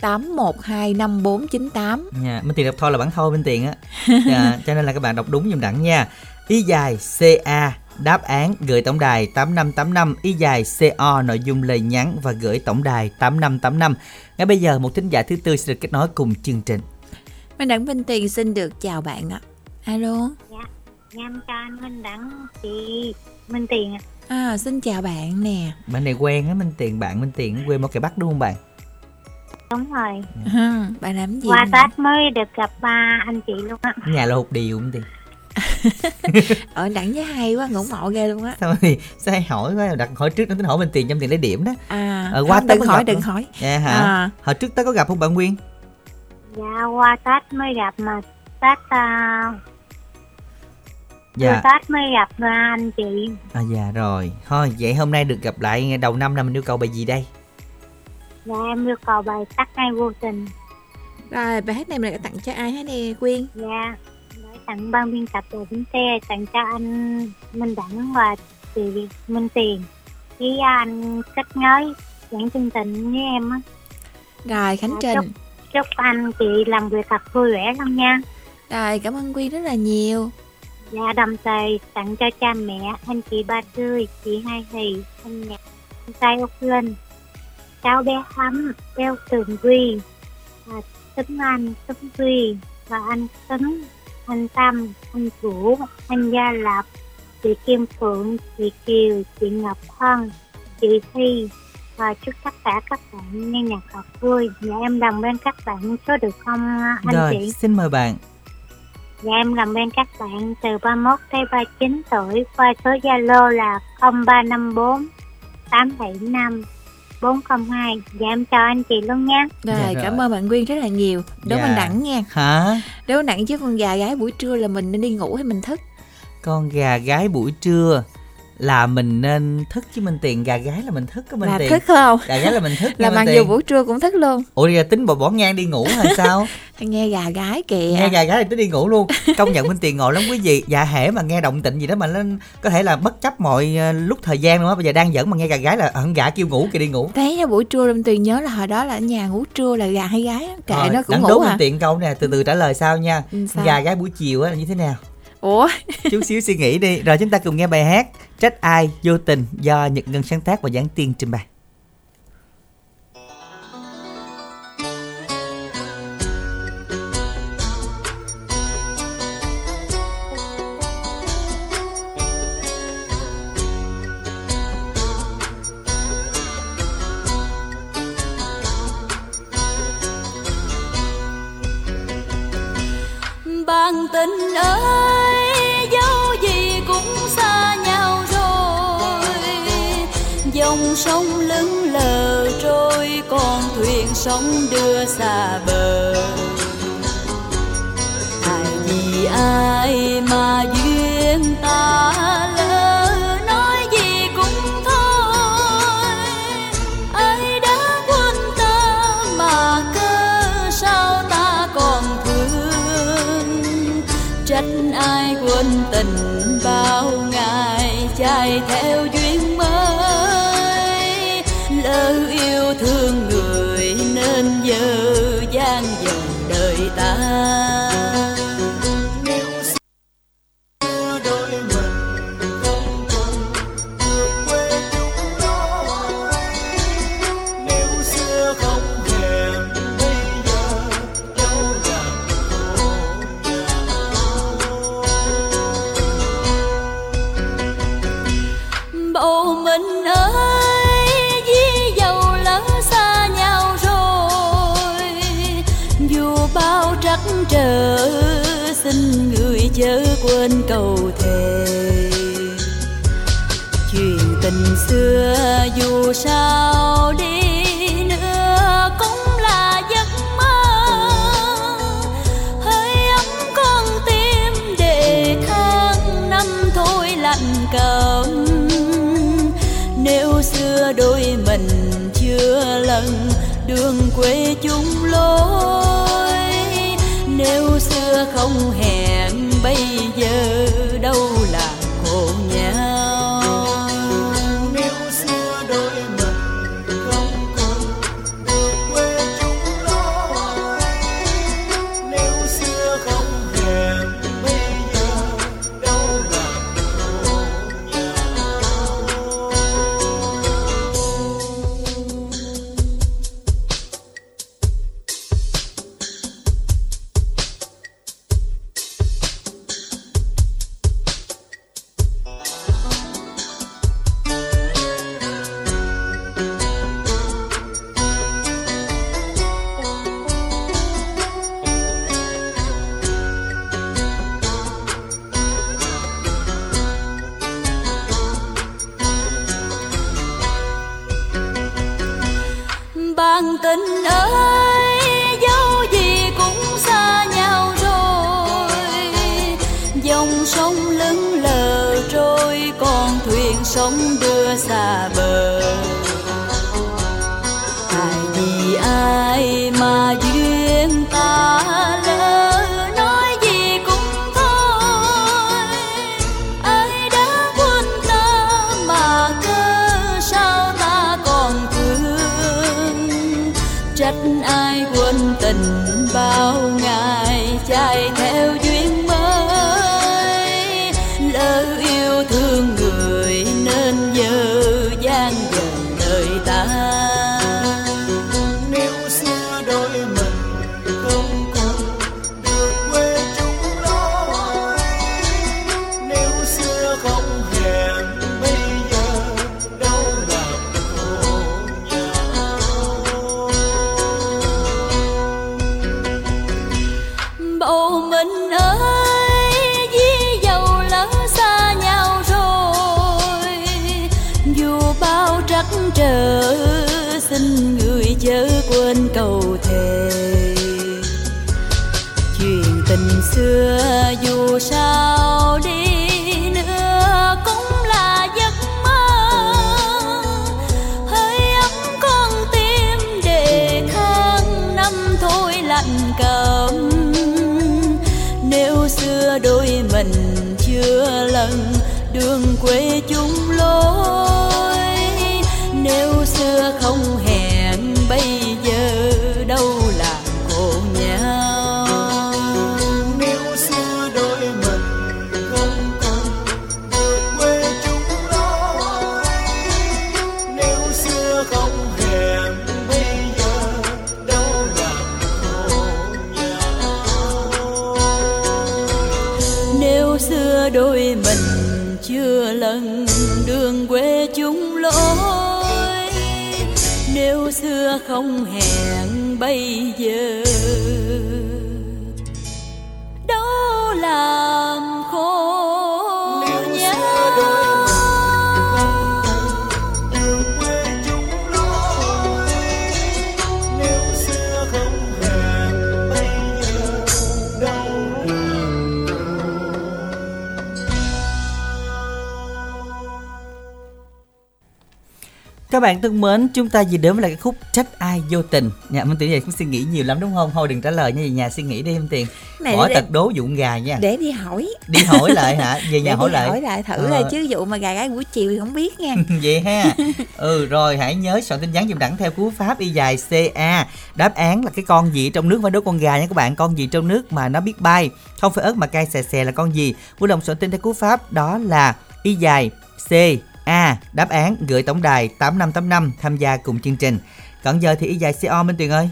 B: 812 5498
A: nha Minh Tiền đọc thôi là bản thôi Minh Tiền á. Dạ, cho nên là các bạn đọc đúng giùm đẳng nha y dài ca đáp án gửi tổng đài 8585 y dài co nội dung lời nhắn và gửi tổng đài 8585 ngay bây giờ một thính giả thứ tư sẽ được kết nối cùng chương trình.
B: Minh Đẳng Minh Tiền xin được chào bạn ạ. Alo.
F: Nhâm cho anh Minh Đẳng chị Minh Tiền ạ.
B: à, xin chào bạn nè.
A: Bạn này quen á Minh Tiền. Bạn Minh Tiền quê một cái Bắc đúng không bạn?
F: Đúng rồi.
B: Ừ, bạn làm gì
F: Qua? Tết mới được gặp ba anh chị luôn á.
A: nhà là hụt điều Minh Tiền
B: ở đẳng với hay quá ngưỡng mộ ghê luôn á.
A: Sao thì sao hay hỏi quá đặt hỏi trước nó tính hỏi Minh Tiền trong tiền lấy điểm đó.
B: À
A: Ờ, qua
B: không,
A: Tết
B: đừng hỏi đừng
A: luôn.
B: hỏi.
A: Dạ hả?
B: À,
A: hồi trước tới có gặp không bạn Nguyên?
F: Dạ qua Tết mới gặp mà Tết uh,
A: dạ.
F: Tết mới gặp ba anh chị.
A: à dạ rồi. Thôi vậy hôm nay được gặp lại đầu năm là mình yêu cầu bài gì đây?
F: Dạ em yêu cầu bài tắt ngay vô tình.
B: rồi bài hát này mình đã tặng cho ai hết nè quyên?
F: Dạ tặng ban biên tập và bến xe tặng cho anh Minh Đẳng và chị Minh Tiền với anh kết nối dẫn chương trình với em á.
B: rồi khánh
F: Dạ,
B: trình
F: Chúc anh chị làm việc thật vui vẻ lắm nha.
B: rồi cảm ơn quyên rất là nhiều
F: Dạ đồng thời tặng cho cha mẹ, anh chị Ba Tươi, chị Hai Hì, anh Nhạc, anh trai Úc Linh, cháu bé Thắm, Đeo Tường Quy, và Tính Anh, Tính Duy, và anh Tính, anh Tâm, anh Vũ, anh Gia Lập, chị Kim Phượng, chị Kiều, chị Ngọc Hân, chị Thi, và chúc tất cả các bạn nghe nhạc thật vui. Dạ em làm bên các bạn số được không anh
A: rồi
F: chị?
A: xin mời bạn
F: Dạ em làm bên các bạn từ 31 tới 39 tuổi qua số Zalo là 0354 875 402. Dạ em chào anh chị luôn nha.
B: rồi
A: Dạ, rồi.
B: cảm ơn bạn quyên rất là nhiều đố
A: Dạ.
B: mình đẳng nha
A: hả
B: đố nặng chứ con gà gái buổi trưa là mình nên đi ngủ hay mình thức
A: con gà gái buổi trưa là mình nên thức chứ Minh Tiền gà gái là mình thức có Minh
B: là
A: Tiền.
B: thức không?
A: Gà gái là mình thức
B: là mặc
A: Minh
B: dù
A: Tiền
B: buổi trưa cũng thức luôn.
A: Ủa giờ tính bỏ bỏ ngang đi ngủ hay sao?
B: Nghe gà gái kìa.
A: Nghe gà gái là tính đi ngủ luôn. Công nhận Minh Tiền ngồi lắm quý vị. Dạ hễ mà nghe động tĩnh gì đó mà lên có thể là bất chấp mọi ờ, lúc thời gian luôn á. Bây giờ đang dẫn mà nghe gà gái là hận gà kêu ngủ kìa đi ngủ.
B: Thấy buổi trưa lâm tuyền nhớ là hồi đó là ở nhà ngủ trưa là gà hay gái kệ
A: Rồi,
B: nó cũng ngủ
A: đố
B: à.
A: Minh Tiền câu nè từ từ trả lời sau nha.
B: Ừ, sao?
A: gà gái buổi chiều á là như thế nào
B: ủa?
A: Chút xíu suy nghĩ đi, rồi chúng ta cùng nghe bài hát trách ai vô tình do nhật ngân sáng tác và giảng tiên trình bày.
G: sóng lững lờ, trôi con thuyền sóng đưa xa bờ. Ai vì ai mà duyên ta? dù sao đi nữa cũng là giấc mơ. Hơi ấm con tim để tháng năm thôi lạnh cầm nếu xưa đôi mình chưa lần đường quê chung lối, nếu xưa không
E: hề
A: Các bạn thân mến, chúng ta vừa đến với lại cái khúc trách ai vô tình. Dạ, Minh Tiền giờ cũng suy nghĩ nhiều lắm đúng không? Thôi đừng trả lời nha, về nhà suy nghĩ đi Minh Tiền.
B: Này
A: Bỏ
B: để-
A: tật đố dụng gà nha.
B: để đi hỏi
A: Đi hỏi lại hả? Về nhà
B: để
A: hỏi lại.
B: hỏi lại thử
A: Ờ.
B: là chứ dụ mà gà gái buổi chiều thì không biết nha
A: Vậy ha. Ừ rồi hãy nhớ soạn tin nhắn dùm đẳng theo cú pháp y dài CA. Đáp án là cái con gì trong nước phải đố con gà nha các bạn. Con gì trong nước mà nó biết bay. Không phải ớt mà cay xè xè là con gì. Vui lòng soạn tin theo cú pháp đó là y dài C A. Đáp án gửi tổng đài 8585 tham gia cùng chương trình. Còn giờ thì y dài CO Minh Tuyền ơi.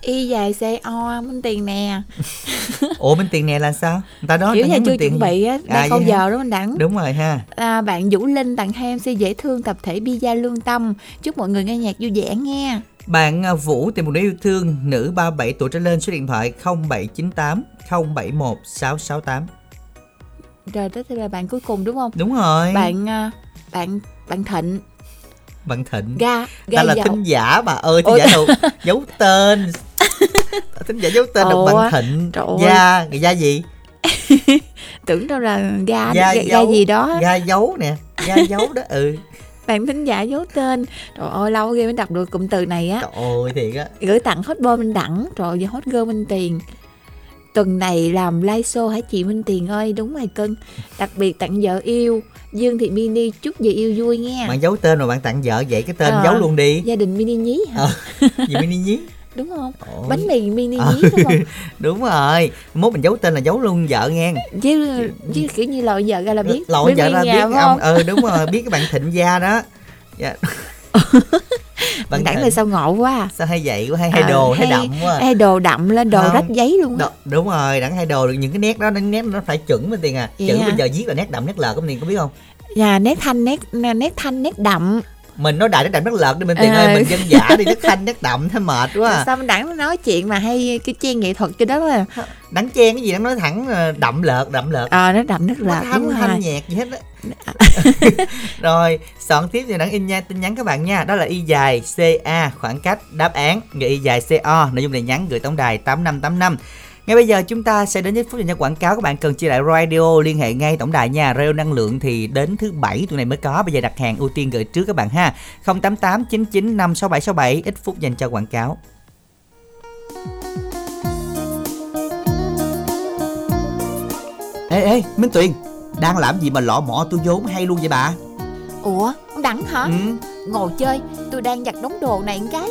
B: y dài xe o minh tiền nè
A: Ủa Minh Tiền nè là sao? Người ta nói
B: kiểu
A: nhắn
B: chưa
A: Minh
B: chuẩn bị á đang
A: À, vậy hả?
B: giờ đó mình đẳng
A: Đúng rồi ha.
B: à, bạn Vũ Linh tặng hai MC dễ thương tập thể Pizza Lương Tâm chúc mọi người nghe nhạc vui vẻ nghe
A: Bạn à, Vũ tìm một đứa yêu thương nữ 37 tuổi trở lên số điện thoại 0798 071 668.
B: Rồi đó là bạn cuối cùng đúng không
A: Đúng rồi.
B: bạn à, bạn bạn Thịnh
A: Bạn Thịnh.
B: ga
A: Ta
B: ga
A: là
B: dầu
A: thính giả bà ơi, thính
B: Ôi.
A: giả đâu giấu tên. thính giả giấu tên là
B: Ủa,
A: bạn Thịnh.
B: trời ơi.
A: Gia, gia gì?
B: tưởng đâu là ga
A: Ga
B: ga, ga
A: dấu.
B: gì đó
A: Gia giấu nè, gia giấu đó. Ừ.
B: bạn thính giả giấu tên trời ơi lâu ghê mới đọc được cụm từ này á
A: Trời ơi thiệt á.
B: gửi tặng hot boy minh đẳng rồi giờ hot girl minh tiền tuần này làm live show hả chị minh tiền ơi đúng rồi cưng đặc biệt tặng vợ yêu dương thị mini chúc vợ yêu vui nghe
A: Bạn giấu tên rồi bạn tặng vợ vậy cái tên
B: Ờ.
A: giấu luôn đi.
B: gia đình mini nhí hả
A: Ờ. Gì mini nhí?
B: đúng không
A: Ôi.
B: bánh mì mini
A: Ờ.
B: nhí đúng không
A: Đúng rồi. Mốt mình giấu tên là giấu luôn vợ nghe.
B: chứ chứ kiểu như lội vợ ra là biết
A: lội vợ ra biết ông ừ đúng rồi biết cái bạn thịnh gia đó dạ.
B: bạn đẳng
A: Thịnh.
B: là sao ngộ quá à.
A: sao hay vậy quá hay hay
B: Ờ,
A: đồ hay,
B: hay-
A: đậm quá
B: Ê, đồ đậm lên đồ
A: Không.
B: rách giấy luôn á
A: Đ- đúng rồi đẳng hay đồ được những cái nét đó nét nó phải chuẩn bên tiền à
B: Vậy
A: chữ
B: hả?
A: bây giờ viết là nét đậm nét lợt của mình có biết không
B: nhà nét thanh nét nét thanh nét đậm
A: mình nói đại nét đậm nét lợt đi bên tiền
B: Ờ.
A: ơi mình dân giả đi nét thanh nét đậm thế mệt quá à.
B: sao mình đẳng nói chuyện mà hay cái chen nghệ thuật cho đó là
A: đắng chen cái gì đang nói thẳng ờ, đậm lợt đậm lợt.
B: Ờ nó đậm
A: nó
B: lợt
A: thanh
B: đúng
A: thanh
B: rồi.
A: nhạc gì hết á. Rồi soạn tiếp thì đăng in nha tin nhắn các bạn nha. Đó là y dài ca khoảng cách đáp án gửi y dài co nội dung này nhắn gửi tổng đài 8585 ngay bây giờ chúng ta sẽ đến với phút dành cho quảng cáo. Các bạn cần chia lại radio liên hệ ngay tổng đài nha. Radio năng lượng thì đến thứ bảy tuần này mới có. Bây giờ đặt hàng ưu tiên gửi trước các bạn ha. 088 99 56767 ít phút dành cho quảng cáo. Ê ê minh tuyền đang làm gì mà lọ mọ tôi vốn hay luôn vậy bà?
B: Ủa đẳng hả?
A: Ừ.
B: Ngồi chơi tôi đang giặt đống đồ này một cái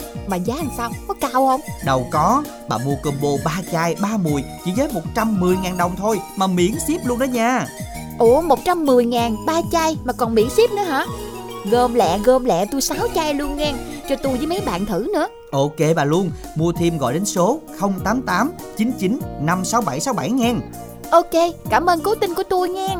B: mà giá làm sao? Có cao không?
A: Đâu có, bà mua combo 3 chai 3 mùi chỉ với 110.000 đồng thôi mà miễn ship luôn đó nha.
B: ủa 110 ngàn ba chai mà còn miễn ship nữa hả? Gom lẹ gom lẹ tôi 6 chai luôn nghe cho tôi với mấy bạn thử nữa.
A: Ok bà luôn, mua thêm gọi đến số 088 99 56767 nghe.
B: ok cảm ơn cố tin của tôi nghe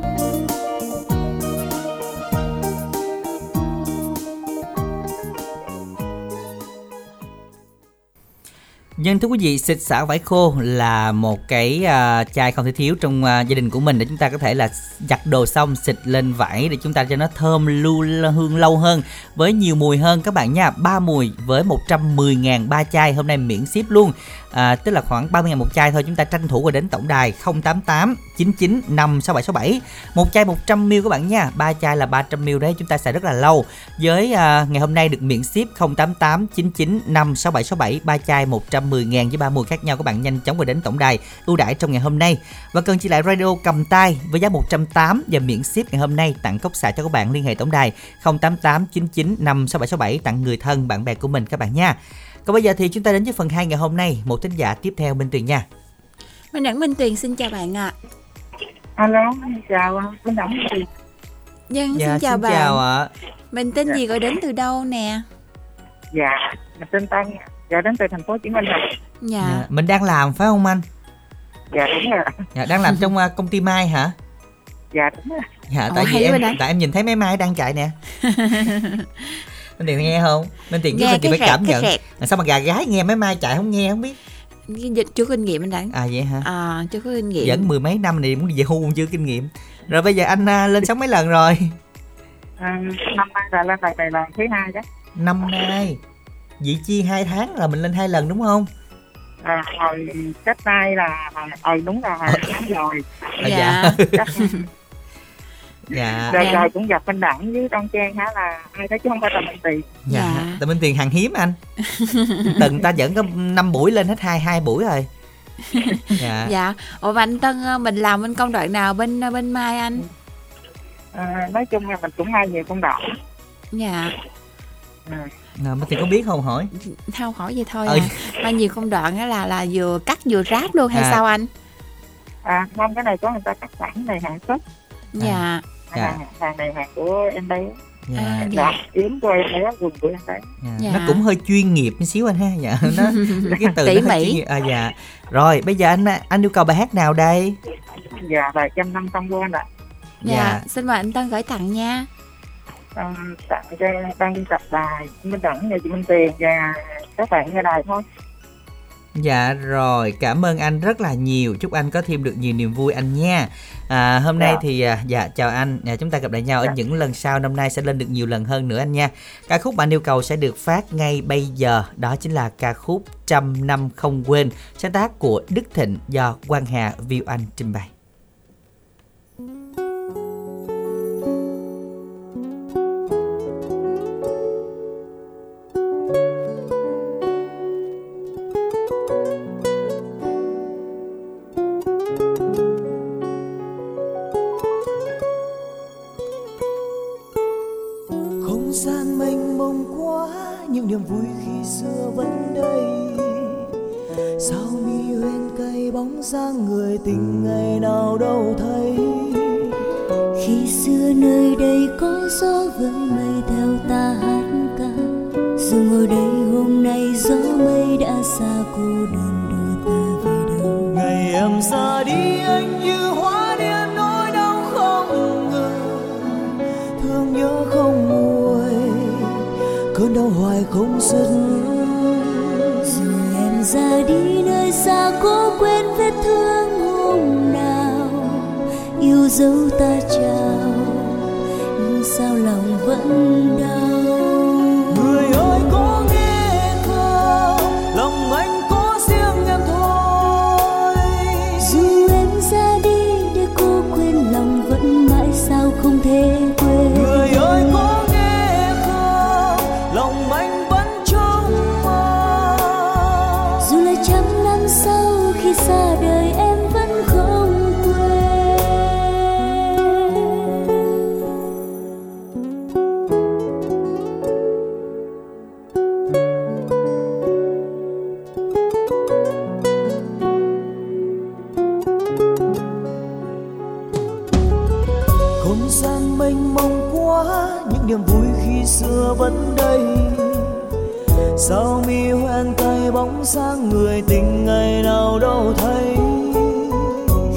A: nhưng thưa quý vị, xịt xả vải khô là một cái uh, chai không thể thiếu trong uh, gia đình của mình để chúng ta có thể là giặt đồ xong xịt lên vải để chúng ta cho nó thơm lưu hương lâu hơn với nhiều mùi hơn các bạn nha. ba mùi với 110.000 ba chai hôm nay miễn ship luôn. À, tức là khoảng 30 ngàn một chai thôi. Chúng ta tranh thủ rồi đến tổng đài 088 99 56767 một chai 100 ml các bạn nha. Ba chai là 300 ml đấy. Chúng ta xài rất là lâu. Với à, ngày hôm nay được miễn ship 088 99 56767 ba chai 110 ngàn với ba mùi khác nhau các bạn nhanh chóng rồi đến tổng đài ưu đãi trong ngày hôm nay. Và cần chỉ lại radio cầm tay với giá 108 và miễn ship ngày hôm nay tặng cốc xạ cho các bạn liên hệ tổng đài 088 99 56767 tặng người thân bạn bè của mình các bạn nha còn bây giờ thì chúng ta đến với phần 2 ngày hôm nay một thính giả tiếp theo Minh Tuyền nha
B: Minh Đẳng Minh Tuyền xin chào bạn ạ
H: alo chào Minh Đẳng thì
B: Dân
A: Dạ
B: xin chào
A: xin
B: bạn.
A: chào ạ.
B: Mình tên gì gọi đến từ đâu nè?
H: dạ mình tên Tân dạ đến từ thành phố Hồ Chí Minh rồi
B: Dạ.
A: Dạ, Mình đang làm phải không anh?
H: dạ đúng rồi
A: Dạ, đang làm trong à, công ty Mai hả?
H: dạ đúng rồi
A: Dạ,
B: Ồ,
A: tại
B: hay
A: vì em tại em nhìn thấy mấy mai đang chạy nè. Minh Tiền nghe không? Minh Tiền
B: Nghe
A: Tiền
B: cái
A: phải cảm nhận. À, sao mà gà gái nghe mấy mai chạy không nghe không biết.
B: Chưa kinh nghiệm anh Đẳng.
A: À vậy hả?
B: À, chưa có kinh nghiệm.
A: Dẫn mười mấy năm này muốn đi về hưu chưa kinh nghiệm. Rồi bây giờ anh à, lên sóng mấy lần rồi?
H: à, năm nay là lên bài này là thứ hai đó
A: Năm nay. Vị chi hai tháng là mình lên hai lần đúng không?
H: à, hồi cách nay là ờ đúng là hai tháng rồi
A: À,
B: Dạ.
H: Chắc-
A: dạ.
H: rồi,
B: Dạ.
H: rồi cũng gặp Minh Đẳng với Đoan Trang hả là ai đó chứ không phải là mình tiền
A: Dạ.
B: Dạ.
A: Tại Minh Tiền hàng hiếm anh. Từng ta dẫn có 5 buổi lên hết hai hai buổi rồi. Dạ.
B: Dạ. Ủa và anh Tân ờ, mình làm bên công đoạn nào bên ờ, bên Mai anh?
H: à, nói chung là mình cũng hay nhiều công đoạn
B: Dạ.
H: à,
A: Nào, Minh Tiền có biết không hỏi?
B: Không hỏi vậy thôi
A: Ừ.
B: à. Bao nhiêu công đoạn á là là vừa cắt vừa ráp luôn hay
A: À.
B: sao anh?
H: à không cái này có người ta cắt sẵn này hàng xuất
B: Dạ.
A: Dạ.
H: hàng, hàng này hàng của em bé
A: Dạ.
B: À,
H: dạ.
B: dạ.
H: yếm của em bé quần của em bé
A: Dạ.
B: Dạ.
A: Nó cũng hơi chuyên nghiệp một xíu anh ha. Dạ. Nó cái từ
B: Tỉ
A: nó hơi
B: mỉ.
A: chuyên nghiệp. À, dạ. Rồi bây giờ anh anh yêu cầu bài hát nào đây?
H: dạ là trăm năm không quên ạ
B: Dạ.
A: Dạ.
B: Xin mời anh Tân gửi tặng nha.
H: à, tặng cho ban biên tập đài minh đẳng nhà chị minh tiền và các bạn nghe đài thôi
A: Dạ rồi, cảm ơn anh rất là nhiều. Chúc anh có thêm được nhiều niềm vui anh nha. À, hôm nay
H: Dạ.
A: thì à, dạ chào anh. À, chúng ta gặp lại nhau ở
H: Dạ.
A: những lần sau. Năm nay sẽ lên được nhiều lần hơn nữa anh nha. Ca khúc bạn yêu cầu sẽ được phát ngay bây giờ. Đó chính là ca khúc Trăm năm không quên, sáng tác của Đức Thịnh do Quang Hà Viu Anh trình bày.
I: Cơn đau hoài không dứt.
E: Dù em ra đi nơi xa cố quên vết thương hôm nào, yêu dấu ta chào nhưng sao lòng vẫn đau?
I: Xưa vẫn đây. Sao mi hoen tay bóng sáng người tình ngày nào đâu thấy.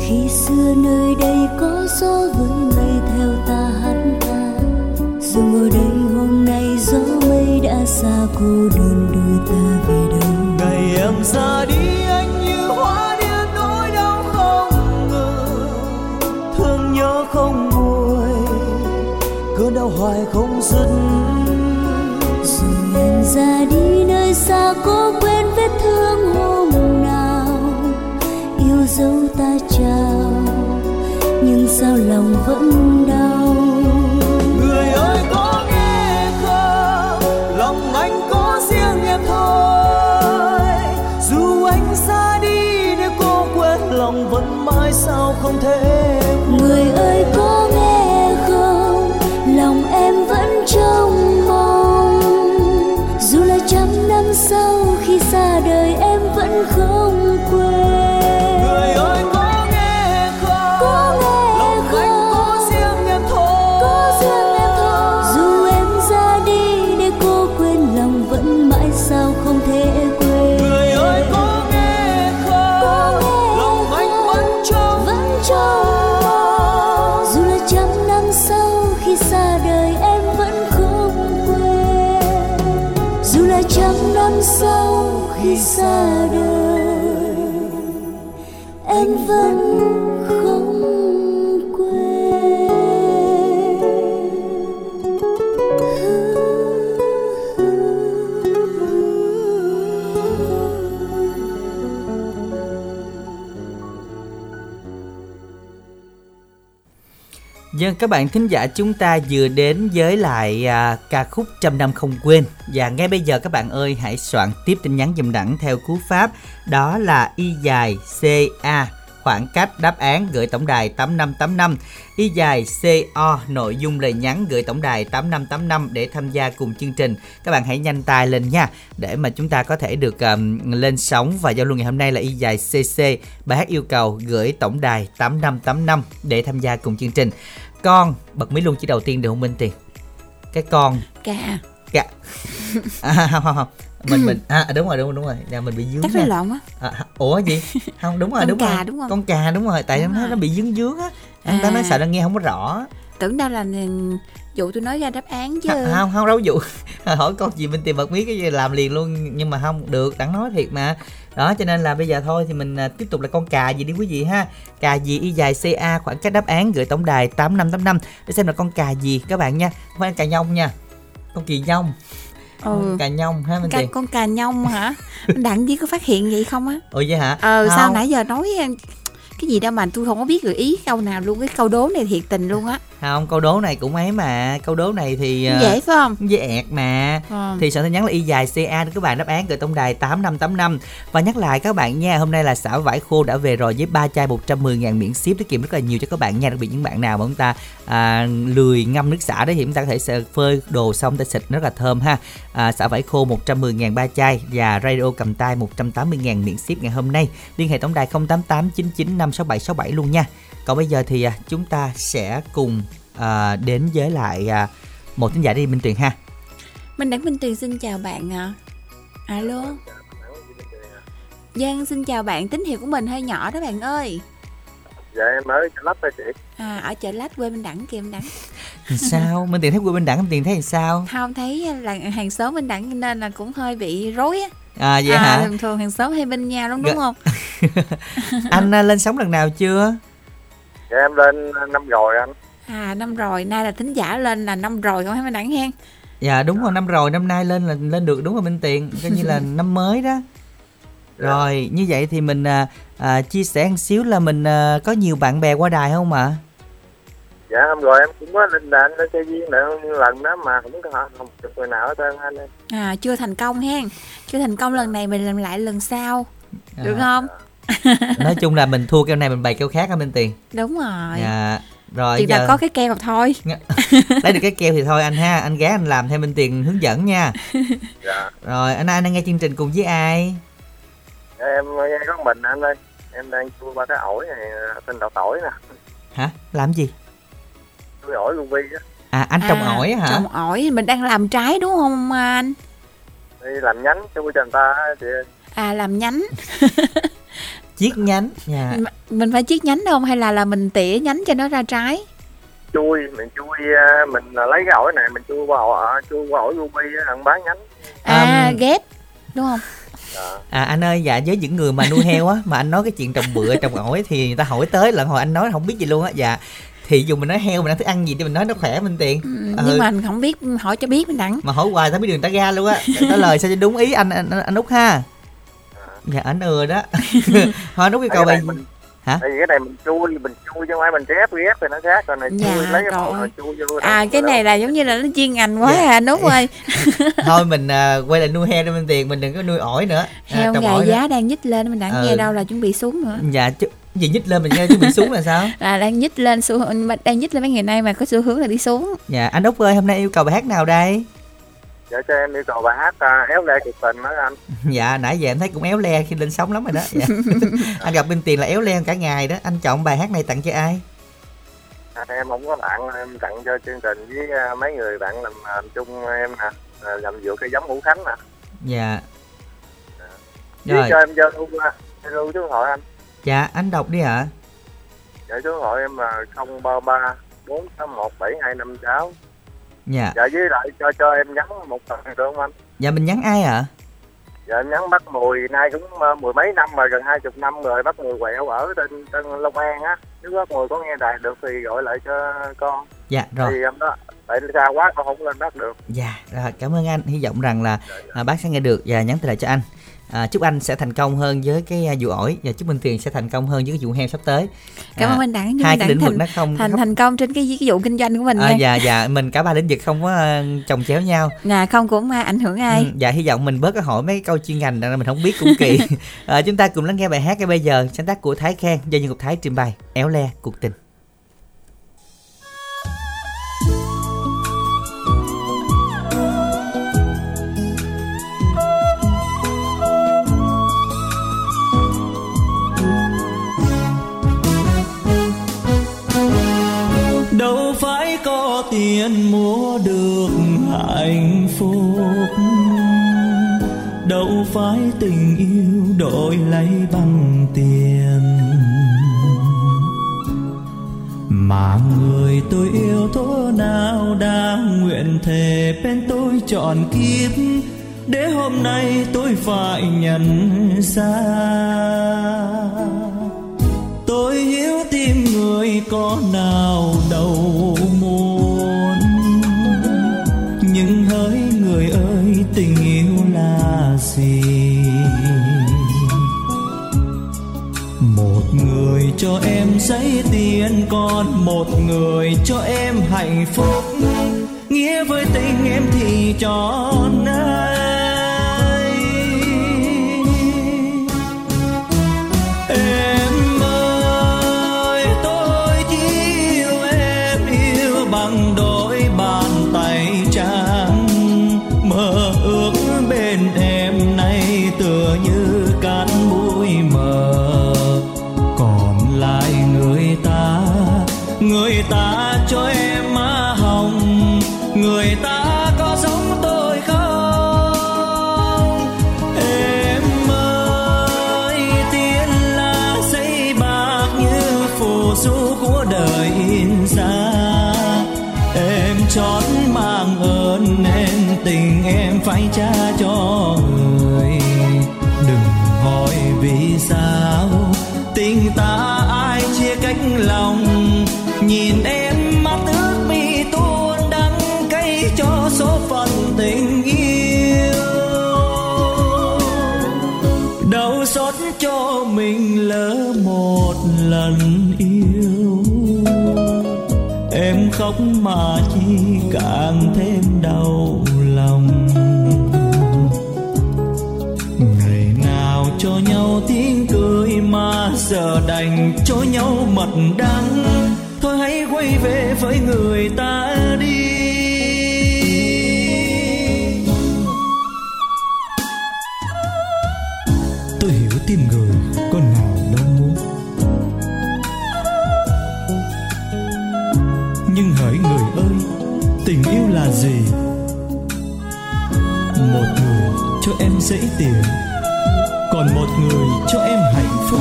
E: Khi xưa nơi đây có gió với mây theo ta hát ca. Dù ngồi đây hôm nay gió mây đã xa cô đơn đưa ta về đâu.
I: Ngày em ra đi anh như hóa điên nỗi đau không ngừng thương nhớ không nguôi cơn đau hoài không dứt
E: ra đi nơi xa cố quên vết thương hôm nào. Yêu dấu ta chào nhưng sao lòng vẫn đau?
I: Người ơi có nghe không? Lòng anh có riêng em thôi. Dù anh ra đi để cô quên lòng vẫn mãi sao không thể
E: người ơi có
A: Dân các bạn thính giả chúng ta vừa đến với lại à, ca khúc Trăm năm không quên. Và ngay bây giờ các bạn ơi hãy soạn tiếp tin nhắn dùm đẳng theo cú pháp Đó là y dài CA khoảng cách đáp án gửi tổng đài 8585 y dài CO nội dung lời nhắn gửi tổng đài 8585 để tham gia cùng chương trình. Các bạn hãy nhanh tay lên nha để mà chúng ta có thể được um, lên sóng. Và giao lưu ngày hôm nay là y dài CC bài hát yêu cầu gửi tổng đài 8585 để tham gia cùng chương trình. Con bật mí luôn chỉ đầu tiên được không Minh Tiền. Cái con.
B: Cà.
A: Dạ. À, không không không. Mình mình à đúng rồi đúng rồi đúng rồi. Là mình bị dướng.
B: Chắc lộn á
A: À, ủa gì? Không đúng rồi
B: Con
A: đúng
B: cà
A: rồi.
B: đúng không?
A: Con cà đúng rồi, tại nó nó bị dướng dướng á. Anh ta nói
B: À.
A: sợ nó nghe không có rõ.
B: Tưởng đâu là dụ tôi nói ra đáp án chứ
A: Không không, không đâu dụ. Hỏi con gì mình tìm bật mí cái gì làm liền luôn nhưng mà không được, đặng nói thiệt mà. Đó cho nên là bây giờ thôi thì mình à, tiếp tục là con cà gì đi quý vị ha. Cà gì y dài CA khoảng cách đáp án gửi tổng đài 8585 để xem là con cà gì các bạn nha. Không phải cà nhông nha. Con kỳ nhông,
B: ừ.
A: cà nhông ha mình tiền.
B: con cà nhông hả đặng gì có phát hiện vậy không á
A: Ủa vậy hả?
B: ờ sao
A: Không.
B: nãy giờ nói cái gì đâu mà tôi không có biết gợi ý câu nào luôn cái câu đố này thiệt tình luôn á.
A: Không câu đố này cũng ấy mà. Câu đố này thì ờ,
B: dễ phải không?
A: dễ ẹt mà.
B: Ờ.
A: thì soạn tin nhắn là y dài ca các bạn đáp án gửi tổng đài 8585 và nhắc lại các bạn nha hôm nay là xảo vải khô đã về rồi với ba chai 110 ngàn miễn ship tiết kiệm rất là nhiều cho các bạn nha. Đặc biệt những bạn nào mà chúng ta à, lười ngâm nước xả đấy thì chúng ta có thể phơi đồ xong ta xịt rất là thơm ha. À, xả vải khô 110 ngàn ba chai và radio cầm tay 180 ngàn miễn ship ngày hôm nay. Liên hệ tổng đài 088 99 567 67 luôn nha. Còn bây giờ thì à, chúng ta sẽ cùng à, đến với lại à, một thính giả đi Minh Tuyền ha.
B: Minh Đẳng Minh Tuyền xin chào bạn ạ. Alo. Giang xin chào bạn tín hiệu của mình hơi nhỏ đó bạn ơi.
J: Dạ em mới lắp đây chị.
B: À ở chợ lách quê Minh Đẳng kìa Minh Đẳng.
A: Sao? Minh Tiền thấy quê Minh Đẳng Minh Tiền thấy làm sao?
B: Không thấy là hàng xóm Minh Đẳng nên là cũng hơi bị rối á
A: à vậy
B: à,
A: hả?
B: thường thường hàng xóm hay bên nhau lắm đúng
A: Dạ.
B: không?
A: Anh à, lên sóng lần nào chưa?
J: Dạ em lên năm rồi anh.
B: À năm rồi. Nay là thính giả lên là năm rồi không hay Minh Đẳng hen
A: dạ đúng rồi năm rồi. Năm nay lên là lên được đúng rồi Minh Tiền. Coi như là năm mới đó. Rồi như vậy thì mình à, à, chia sẻ một xíu là mình à, có nhiều bạn bè qua đài không ạ
J: dạ hôm rồi em cũng có lên đàn lên chơi viên nữa lần đó mà không có không được người nào hết trơn anh ơi.
B: À chưa thành công hen. Chưa thành công lần này mình làm lại lần sau. Được
A: À,
B: không?
A: Nói chung là mình thua keo này mình bày keo khác á Minh Tiền?
B: Đúng rồi.
A: Dạ rồi
B: Chỉ là
A: giờ
B: có cái keo thôi.
A: Lấy được cái keo thì thôi anh ha anh ghé anh làm theo Minh Tiền hướng dẫn nha.
J: Dạ.
A: Rồi anh anh đang nghe chương trình cùng với ai?
J: Dạ, em nghe có mình anh ơi. Em đang chui ba cái ổi này tên đậu tỏi nè.
A: Hả? Làm gì
J: chui ổi luôn vi á.
A: À anh trồng
B: À,
A: ổi hả?
B: Trồng ổi mình đang làm trái đúng không anh?
J: Đi làm nhánh cho người ta á chị.
B: À làm nhánh.
A: Chiết nhánh dạ.
B: M- Mình phải chiết nhánh không hay là là mình tỉa nhánh cho nó ra trái?
J: Chui mình chui à, mình lấy cái ổi này mình chui qua ổi chui qua ổi ruby á ăn bán nhánh.
B: À
A: Um,
B: ghép đúng không?
A: À anh ơi, dạ với những người mà nuôi heo á mà anh nói cái chuyện trồng bựa trồng ổi thì người ta hỏi tới là hồi anh nói không biết gì luôn á. Dạ. Thì dùng mình nói heo mình ăn thức ăn gì thì mình nói nó khỏe minh tiền.
B: ừ,
A: Ừ.
B: Nhưng mà mình không biết hỏi cho biết mình đẳng
A: Mà hỏi hoài tao biết đường ta ra luôn á. Trả lời sao cho đúng ý anh anh, anh Út ha. Dạ anh ừa đó. Thôi Út yêu cầu bài
J: mình
A: Hả?
J: tại vì cái này mình chui mình chui chứ không phải mình ghép ghép thì nó khác còn này
B: Dạ,
J: chui lấy cái rồi chui vô
B: À cái này là giống như là nó chuyên ngành quá
A: Dạ.
B: à Nút ơi
A: thôi mình à, quay lại nuôi heo đi minh tiền mình đừng có nuôi ổi nữa. À,
B: Heo
A: trồng
B: gà
A: nữa.
B: giá đang nhích lên mình đẳng
A: Ừ.
B: nghe đâu là chuẩn bị xuống nữa
A: Dạ chứ gì nhích lên mình nghe chứ bị xuống là sao?
B: là đang nhích lên xu mà đang nhích lên mấy ngày nay mà có xu hướng là đi xuống.
A: Dạ anh Út ơi hôm nay yêu cầu bài hát nào đây?
J: dạ cho em yêu cầu bài hát à, éo le cuộc tình đó anh.
A: Dạ nãy giờ em thấy cũng éo le khi lên sóng lắm rồi đó. Dạ. anh gặp bên tiền là éo le cả ngày đó. Anh chọn bài hát này tặng cho ai?
J: À, em không có bạn em tặng cho chương trình với à, mấy người bạn làm, làm chung em nè à, làm dựa cây giống ngũ khánh nè.
A: Dạ.
J: Với
A: rồi.
J: cho em giao lưu à, giao lưu số điện thoại anh
A: dạ anh đọc đi ạ.
J: Dạ số thoại em là không ba ba bốn tám một bảy hai năm sáu.
A: Dạ.
J: Dạ với lại cho cho em nhắn một phần được không anh?
A: Dạ mình nhắn ai ạ?
J: Dạ em nhắn bắt mùi nay cũng ờ, mười mấy năm rồi gần hai chục năm rồi bắt mùi quẹo ở trên trên Long An á. Nếu bắt mùi có nghe đài được thì gọi lại cho con.
A: Dạ rồi.
J: thì em đó tại xa quá con không lên bắt được.
A: Dạ, rồi, cảm ơn anh. Hy vọng rằng là à, bác sẽ nghe được và nhắn tin lại cho anh. À, chúc anh sẽ thành công hơn với cái à, vụ ổi và chúc Minh Tuyền sẽ thành công hơn với cái vụ heo sắp tới.
B: Cảm
A: À,
B: ơn anh Đẳng nhưng
A: hai cái lĩnh vực nó không
B: thành
A: không-
B: thành công trên cái, cái vụ kinh doanh của mình
A: à,
B: nha.
A: dạ dạ mình cả ba lĩnh vực không có à, chồng chéo nhau.
B: Nè không cũng ảnh hưởng ai.
A: Ừ, dạ hy vọng mình bớt cái hỏi mấy câu chuyên ngành rằng mình không biết cũng kỳ. à, chúng ta cùng lắng nghe bài hát ngay bây giờ sáng tác của Thái Khang do Nhân Ngọc Thái trình bày Éo le cuộc tình.
D: Có tiền mua được hạnh phúc. Đâu phải tình yêu đổi lấy bằng tiền. Mà người tôi yêu thố nào đã nguyện thề bên tôi chọn kiếp. Để hôm nay tôi phải nhận ra. Tôi hiểu tim người có nào đâu. Cho em giấy tiền, còn một người cho em hạnh phúc. Nghĩa với tình em thì tròn. Lần yêu. Em khóc mà chi càng thêm đau lòng. Ngày nào cho nhau tiếng cười mà giờ đành cho nhau mật đắng. Thôi hãy quay về với người ta. Tiền. Còn một người cho em hạnh phúc.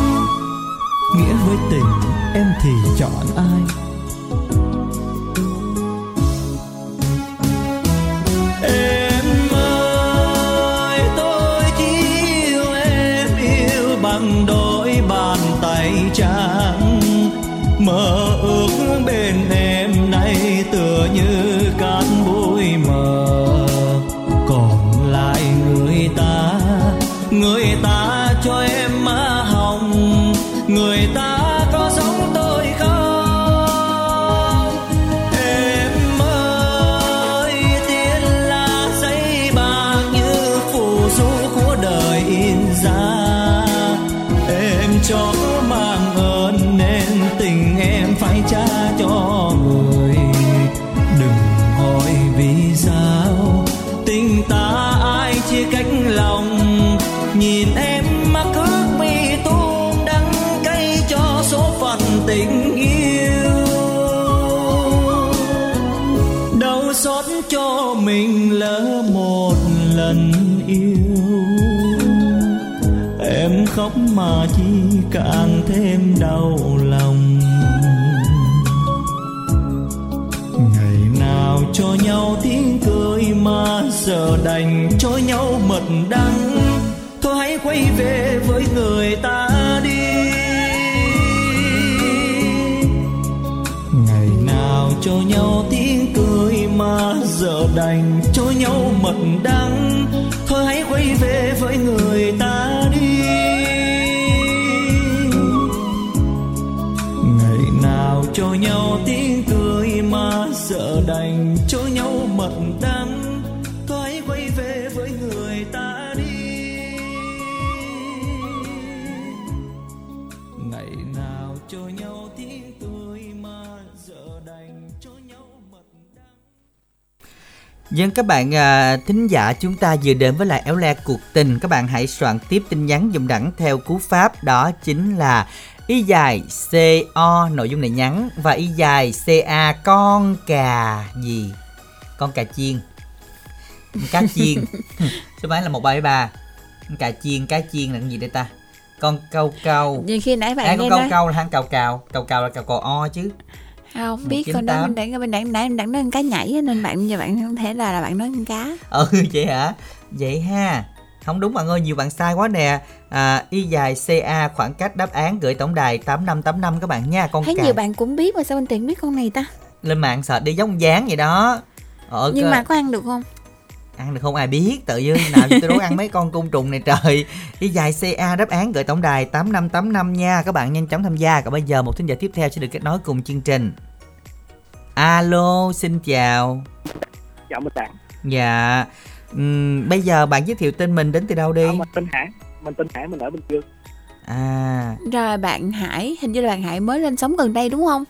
D: Nghĩa với tình, em thì chọn ai? Ta cho em má hồng. Người ta mà chi càng thêm đau lòng. Ngày nào cho nhau tiếng cười mà giờ đành cho nhau mật đắng.
K: Quay về với người ta đi. Ngày nào cho nhau tiếng cười mà giờ đành cho nhau mật đắng. Thôi hãy quay về với người ta
A: Dân các bạn à, thính giả chúng ta vừa đến với lại éo le cuộc tình. Các bạn hãy soạn tiếp tin nhắn dùng đẳng theo cú pháp Đó chính là Y dài CO nội dung này nhắn Và Y dài CA con cà gì? Con cà chiên. Cá chiên. Số máy là 1373 Con Cà chiên, cá chiên là cái gì đây ta? Con câu câu
B: như khi nãy bạn
A: À
B: nghe
A: con câu
B: nói.
A: câu là hang cào cào. Cào cào là cào cò o chứ
B: không biết con đó
A: tám.
B: mình đang mình đang nãy mình đang nói con cá nhảy nên bạn giờ bạn không thể là, là bạn nói con cá.
A: Ừ vậy hả? Vậy ha. Không đúng bạn ơi nhiều bạn sai quá nè. À, y dài ca khoảng cách đáp án gửi tổng đài 8585 các bạn nha con
B: thấy
A: cà.
B: nhiều bạn cũng biết mà sao anh tiền biết con này ta?
A: Lên mạng sợ đi giống dáng vậy đó. Ờ,
B: nhưng
A: cơ-
B: mà có ăn được không
A: ăn được không? Ai biết tự dưng nào tôi đố ăn mấy con côn trùng này trời. Y dài ca đáp án gửi tổng đài 8585 nha. Các bạn nhanh chóng tham gia. Còn bây giờ một thính giả tiếp theo sẽ được kết nối cùng chương trình. Alo xin chào.
L: Chào mình đặng
A: dạ. Ừm, bây giờ bạn giới thiệu tên mình đến từ đâu đi?
L: Ờ, mình tên Hải. Mình tên Hải mình ở Bình Dương.
A: À.
B: Rồi bạn Hải hình như là bạn Hải mới lên sống gần đây đúng không?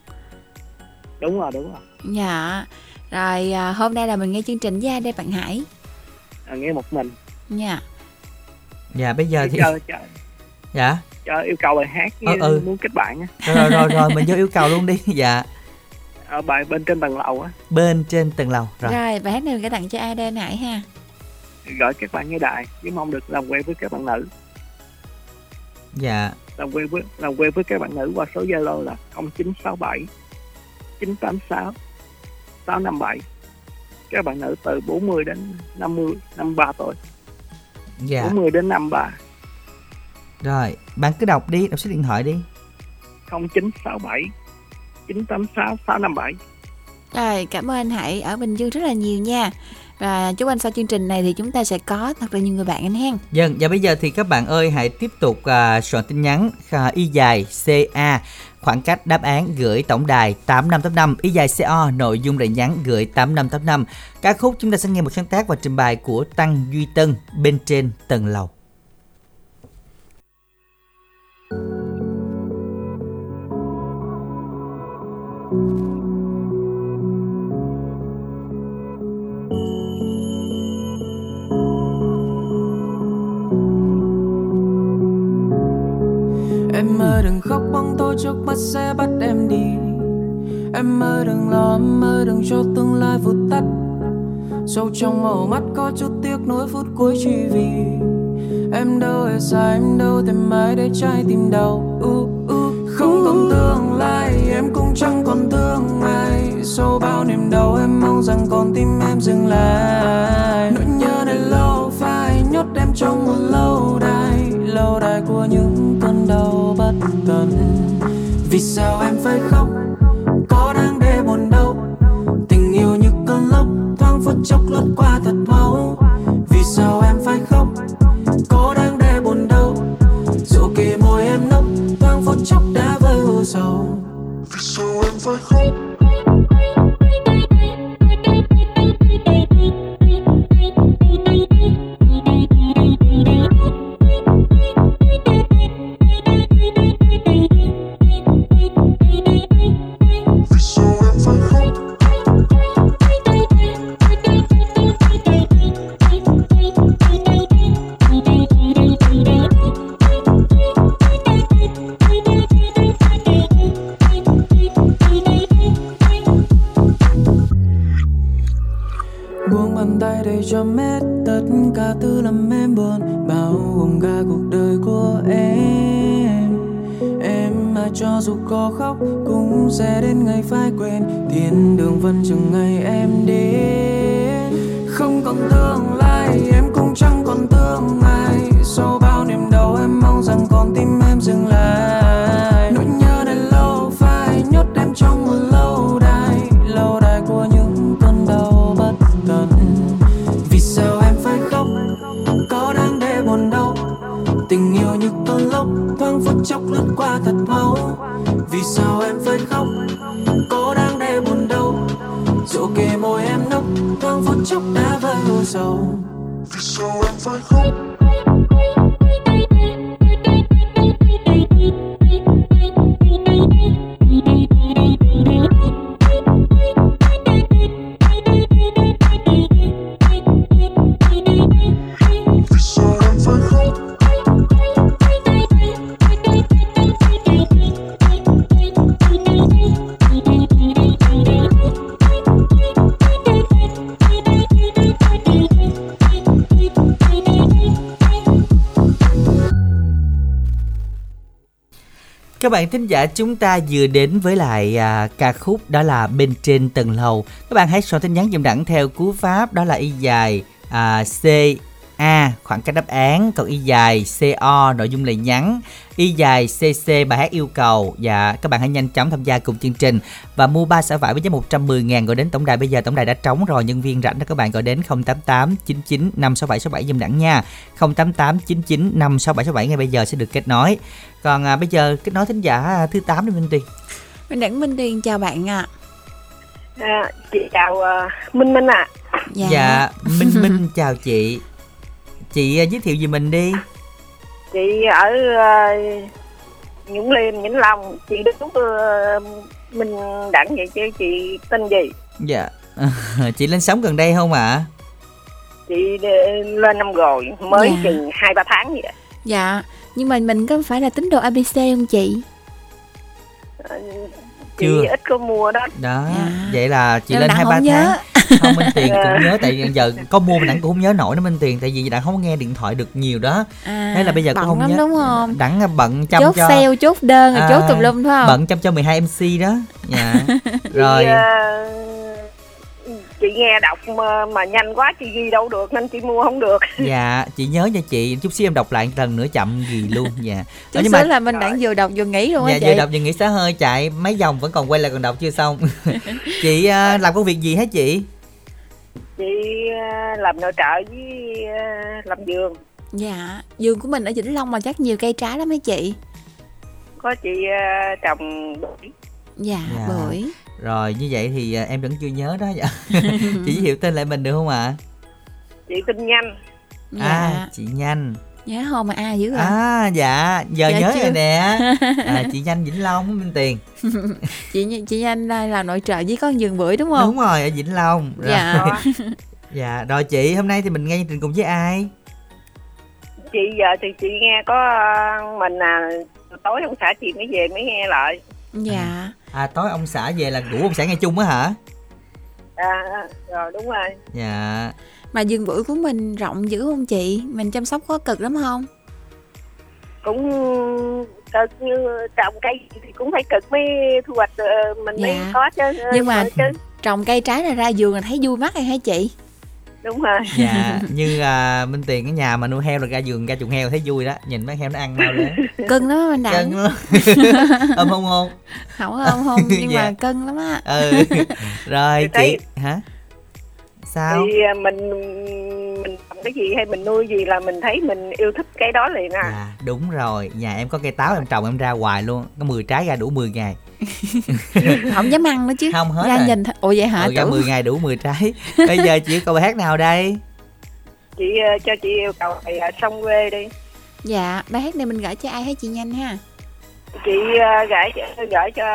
L: Đúng rồi đúng rồi.
B: Dạ rồi à, hôm nay là mình nghe chương trình với ai đây bạn Hải.
L: À, nghe một mình.
B: Nha
A: dạ bây giờ thì
L: cho, cho,
A: dạ?
L: cho yêu cầu bài hát
A: Ờ, ừ.
L: muốn kết bạn á.
A: Rồi rồi rồi, rồi mình vô yêu cầu luôn đi. Dạ.
L: Ở bài bên trên tầng lầu á.
A: Bên trên tầng lầu rồi.
B: Rồi bài hát này mình sẽ tặng cho ai đây Hải ha?
L: Gọi các bạn nghe đại với mong được làm quen với các bạn nữ.
A: Dạ.
L: Làm quen với làm quen với các bạn nữ qua số zalo là 0967 986 657 các bạn nữ từ 40 đến 50 53 tuổi.
A: Dạ.
L: 40 đến 53
A: rồi bạn cứ đọc đi đọc số điện thoại đi.
L: 0967 986 657
B: Rồi, cảm ơn anh Hải ở Bình Dương rất là nhiều nha. Và chúc anh sau chương trình này thì chúng ta sẽ có thật là nhiều người bạn anh hen.
A: Dân, và bây giờ thì các bạn ơi hãy tiếp tục uh, soạn tin nhắn uh, y dài CA khoảng cách đáp án gửi tổng đài 8585 y dài CO nội dung lời nhắn gửi 8585 ca khúc chúng ta sẽ nghe một sáng tác và trình bày của Tăng Duy Tân bên trên tầng lầu
K: Em ơi đừng khóc bóng tôi trước mắt sẽ bắt em đi. Em ơi đừng lo, em ơi đừng cho tương lai vụt tắt. Sâu trong màu mắt có chút tiếc nuối phút cuối chỉ vì. Em đâu hề sai, em đâu tìm ai để trái tim đau. Uh, uh. Không còn tương lai, em cũng chẳng còn thương ai Sau bao niềm đau em mong rằng con tim em dừng lại. Nỗi nhớ này lâu phai, nhốt em trong một lâu đài. Lâu đài của những đau bất cần Vì sao em phải khóc, có đang để buồn đâu Tình yêu như cơn lốc, thoáng phút chốc lướt qua thật mau Vì sao em phải khóc, có đang để buồn đâu Dù kỳ môi em nốc, thoáng phút chốc đã vơi u sầu. Vì sao em phải khóc? Tất tư làm em buồn, bao gồm cả cuộc đời của em. Em mà cho dù có khóc cũng sẽ đến ngày phải quên, thiên đường vẫn chừng ngày em đến. Không còn tương lai, em cũng chẳng vơi u sầu vì sao em
A: bạn thính giả chúng ta vừa đến với lại à, ca khúc đó là bên trên tầng lầu. Các bạn hãy soạn tin nhắn dùm đẳng theo cú pháp đó là y dài à, C A khoảng cách đáp án còn y dài CO nội dung lời nhắn. Y dài CC bài hát yêu cầu. Và các bạn hãy nhanh chóng tham gia cùng chương trình. Và mua ba xả vải với giá 110 ngàn gọi đến tổng đài. Bây giờ tổng đài đã trống rồi nhân viên rảnh đó các bạn gọi đến 088 99 567 67 dùm đẳng nha. 088 99 567 ngay bây giờ sẽ được kết nối. Còn à, bây giờ kết nối thính giả thứ 8 đi Minh Tuyền.
B: Minh Đẳng Minh Tuyền chào bạn ạ.
M: À, chị chào ờ, Minh Minh ạ.
B: Dạ.
A: dạ Minh Minh chào chị chị à, giới thiệu về mình đi
M: Chị ở ờ, Nhũng Liêm, Vĩnh Long. Chị đứng ờ, Minh Đẳng vậy chứ chị tên gì?
A: dạ chị lên sống gần đây không ạ
M: Chị ờ, lên năm rồi, mới
B: Dạ.
M: chừng hai ba tháng vậy.
B: Dạ, nhưng mà mình có phải là tín đồ ABC không chị?
M: Ờ, Chị
A: Chưa.
M: ít có mua đó.
A: đó
B: Dạ.
A: vậy là chị
B: Nhưng
A: lên
B: Đặng
A: hai ba tháng
B: nhớ.
A: Không Minh Tiền cũng nhớ tại giờ có mua mà đặng cũng không nhớ nổi nữa Minh Tiền tại vì đặng không có nghe điện thoại được nhiều đó
B: À,
A: Thế là bây giờ cũng không
B: lắm
A: nhớ.
B: đúng không?
A: đặng bận chăm
B: chốt
A: cho
B: sale, chốt đơn, rồi
A: À,
B: chốt tùm lum phải không?
A: bận chăm cho 12 MC đó dạ rồi
M: Chị, ờ, chị nghe đọc mà, mà nhanh quá chị ghi đâu được nên chị mua không được.
A: dạ chị nhớ cho chị chút xíu em đọc lại một lần nữa chậm gì luôn dạ
B: Chút
A: nhưng
B: xíu
A: mà
B: là mình đặng vừa đọc vừa nghĩ luôn
A: dạ
B: chị.
A: vừa đọc vừa nghĩ xá hơi chạy mấy dòng vẫn còn quay lại còn đọc chưa xong chị à, làm công việc gì hả chị
M: Chị ờ, làm nội trợ với ờ, làm vườn.
B: Dạ, vườn của mình ở Vĩnh Long mà chắc nhiều cây trái lắm mấy chị.
M: Có chị ờ, trồng bưởi.
B: Dạ,
A: Dạ.
B: bưởi.
A: rồi như vậy thì à, em vẫn chưa nhớ đó dạ. chị giới thiệu tên lại mình được không ạ
M: Chị tin nhanh.
B: Dạ,
A: à chị nhanh
B: nhớ không mà a dữ rồi.
A: à dạ giờ
B: Dạ
A: nhớ
B: chưa?
A: rồi nè à, chị nhanh vĩnh long minh tiền
B: Chị chị anh đây là nội trợ với con vườn bưởi đúng không?
A: đúng rồi ở vĩnh long rồi.
B: Dạ.
A: dạ rồi chị hôm nay thì mình nghe chương trình cùng với ai
M: chị giờ thì chị nghe có ờ, mình à tối ông xã chị mới về mới nghe lại
B: Dạ.
A: à tối ông xã về là ngủ ông xã nghe chung á hả
M: à rồi đúng rồi
A: dạ
B: Mà vườn bưởi của mình rộng dữ không chị? Mình chăm sóc có cực lắm không?
M: cũng cực như trồng cây thì cũng phải cực mới thu hoạch ờ, mình mới
B: Dạ.
M: có chứ
B: Nhưng mà-
M: chứ
B: Trồng cây trái là ra vườn là thấy vui mắt rồi hả chị?
M: đúng rồi
A: dạ như à, minh tiền cái nhà mà nuôi heo là ra giường ra chuồng heo thấy vui đó nhìn mấy heo nó ăn mau lớn
B: Cưng lắm mình đặng.
A: cân lắm ôm không không
B: Không không không nhưng
A: Dạ.
B: mà cưng lắm á.
A: ừ rồi chị hả sao
M: thì à, mình mình trồng cái gì hay mình nuôi gì là mình thấy mình yêu thích cái đó liền à
A: À đúng rồi, nhà em có cây táo em trồng em ra hoài luôn, có 10 trái ra đủ 10 ngày.
B: Không dám ăn nữa chứ.
A: Không hết
B: Ra
A: rồi.
B: nhìn th- Ủa vậy hả?
A: ừ, ra
B: Tưởng
A: 10 ngày đủ 10 trái. Bây giờ chị yêu cầu bài hát nào đây?
M: chị ờ, cho chị yêu cầu thì uh, sông quê đi
B: Dạ, bài hát này mình gửi cho ai hả chị nhanh ha?
M: chị uh, gửi gửi cho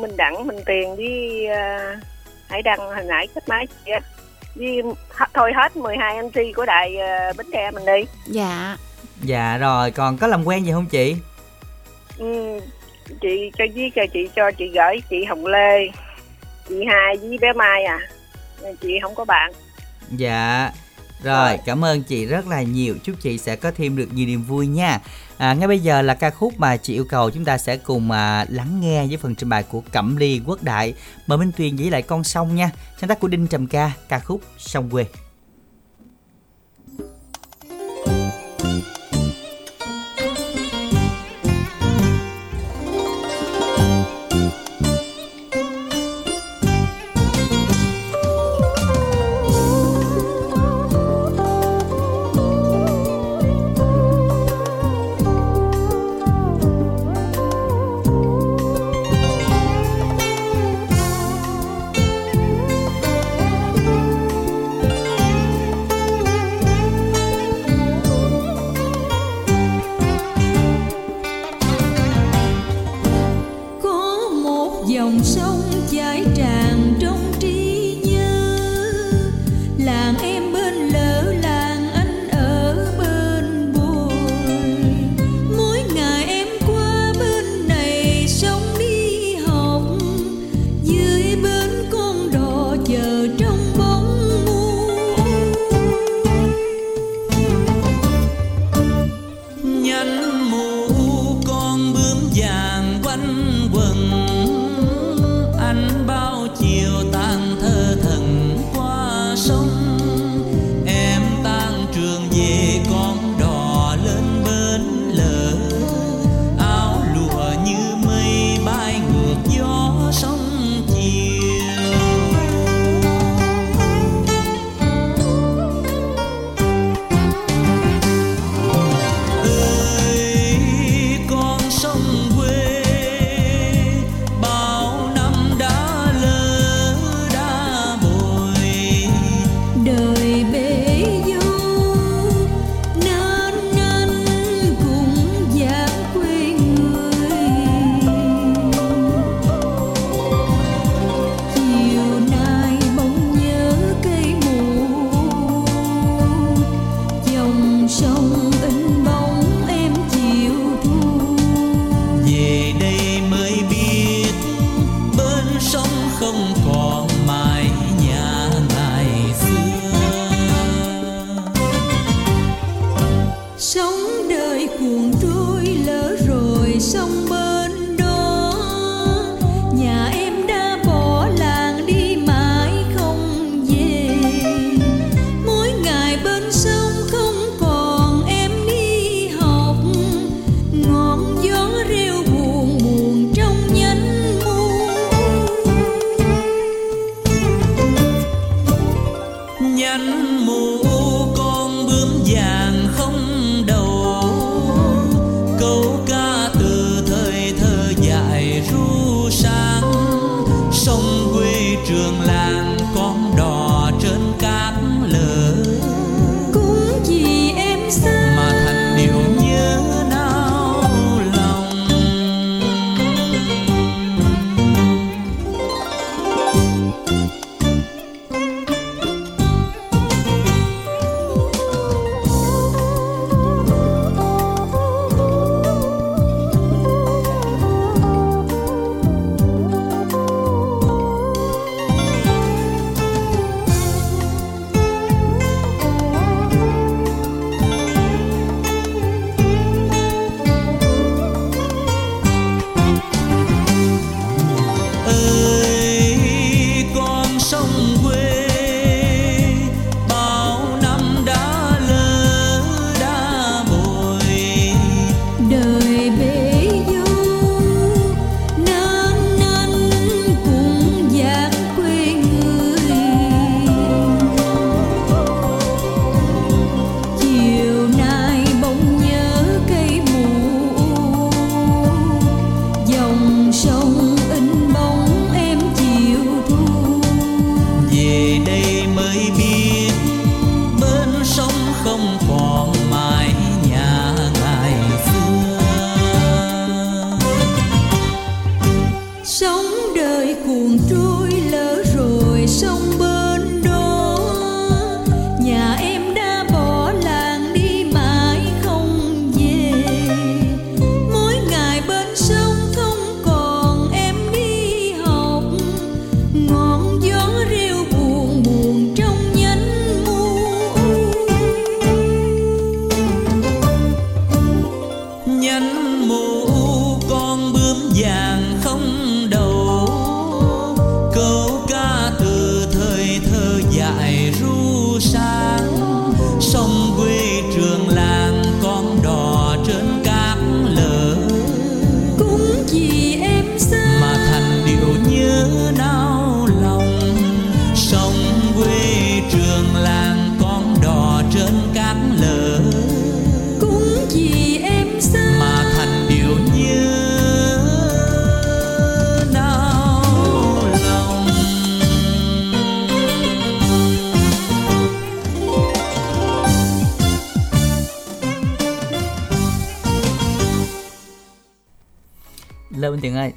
M: minh đẳng minh tiền với uh, hải đăng hồi nãy kết máy chị á với thôi hết 12 mc của đài uh, bến tre mình đi
B: Dạ.
A: Dạ rồi, còn có làm quen gì không chị?
M: ừ, chị cho với cho chị cho chị gửi chị hồng lê chị hai với bé mai à chị không có bạn
A: Dạ. Rồi, cảm ơn chị rất là nhiều. Chúc chị sẽ có thêm được nhiều niềm vui nha. À, ngay bây giờ là ca khúc mà chị yêu cầu chúng ta sẽ cùng à, lắng nghe với phần trình bày của Cẩm Ly Quốc Đại. Mời Minh Tuyền với lại con sông nha. Sáng tác của Đinh Trầm Ca, ca khúc Sông quê.
E: dòng sông chảy trôi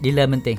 E: Đi
A: lên Minh Tiền.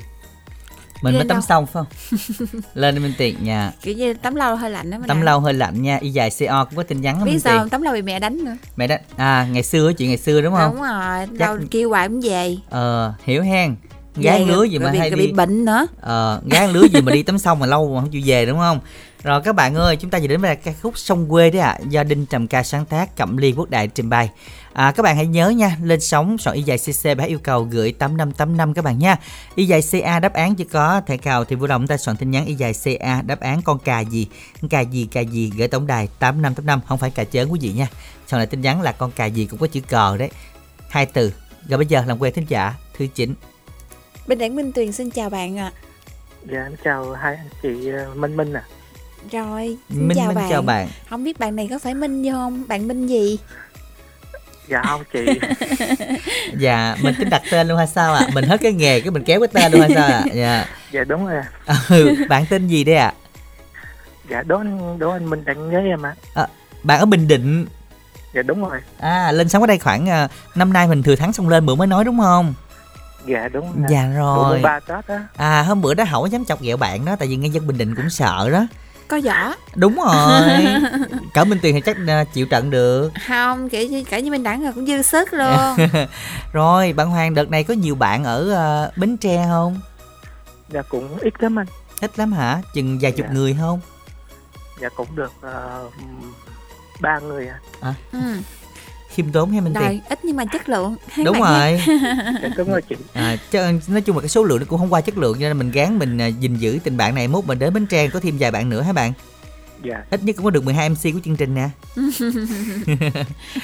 A: Mình
B: Đi
A: mới tắm
B: đâu?
A: xong phải không? lên Minh Tiền nha.
B: kiểu như tắm lâu hơi lạnh đó mà
A: Tắm lâu hơi lạnh nha, y dài CO cũng có tin nhắn đó
B: biết sao
A: Tiền.
B: tắm lâu bị mẹ đánh nữa
A: Mẹ đã à ngày xưa chuyện ngày xưa đúng không?
B: đúng rồi
A: Chắc-
B: lâu kêu hoài cũng về
A: Ờ, hiểu hen. Gái lứa gì mà
B: bị,
A: hay
B: rồi
A: đi
B: bị bệnh nữa
A: Ờ, gái lứa gì mà đi tắm xong mà lâu mà không chịu về đúng không? Rồi các bạn ơi, chúng ta vừa đến với ca khúc Sông quê đấy ạ, do Đinh Trầm Ca sáng tác, Cẩm Ly Quốc Đại trình bày. À, các bạn hãy nhớ nha, lên sóng soạn y dài CC và hãy yêu cầu gửi 8585 các bạn nha. Y dài CA đáp án chỉ có thẻ cào thì vui lòng ta soạn tin nhắn y dài CA đáp án con cà gì, con cà gì cà gì gửi tổng đài 8585 không phải cà chớn quý vị nha. Soạn lại tin nhắn là con cà gì cũng có chữ cờ đấy. Hai từ. Rồi bây giờ làm quen thính giả thứ 9.
B: bên đảng Minh Tuyền xin chào bạn ạ
L: Dạ em chào hai anh chị ờ, Minh Minh à.
B: Rồi xin
A: Minh
B: chào
A: Minh
B: bạn
A: chào bạn.
B: không biết bạn này có phải Minh vô không bạn Minh gì
L: Dạ không chị.
A: Dạ, mình tính đặt tên luôn hay sao ạ? Mình hết cái nghề cái mình kéo cái tên luôn hay sao ạ? Dạ.
L: dạ đúng rồi.
A: Ừ, bạn tên gì đây ạ?
L: Dạ đố anh đố anh Minh đang nhớ em ạ.
A: À, bạn ở Bình Định.
L: Dạ đúng rồi.
A: À, lên sống ở đây khoảng à, năm nay mình thừa thắng xong lên bữa mới nói đúng không?
L: Dạ đúng rồi.
A: Dạ rồi.
L: ba Tết á.
A: À, hôm bữa đó hậu dám chọc ghẹo bạn đó tại vì nghe dân Bình Định cũng sợ đó.
B: Có võ
A: Đúng rồi. Cỡ Minh Tuyền thì chắc à, chịu trận được.
B: không kiểu như cả như bên đảng là cũng dư sức luôn
A: rồi, bạn Hoàng đợt này có nhiều bạn ở à, Bến Tre không?
L: Dạ cũng ít lắm anh.
A: ít lắm hả chừng vài chục
L: Dạ.
A: người không
L: dạ cũng được ờ, ba người à.
B: ừ.
A: Khiêm tốn hay minh tiền?
B: Rồi, ít nhưng mà chất lượng.
A: Đúng rồi.
L: Cảm ơn chị.
A: À, chứ, nói chung là cái số lượng nó cũng không qua chất lượng cho nên mình gán mình à, gìn giữ tình bạn này mốt mình đến bến tre có thêm vài bạn nữa hả bạn?
L: Dạ.
A: Ít nhất cũng có được 12 mc của chương trình nè.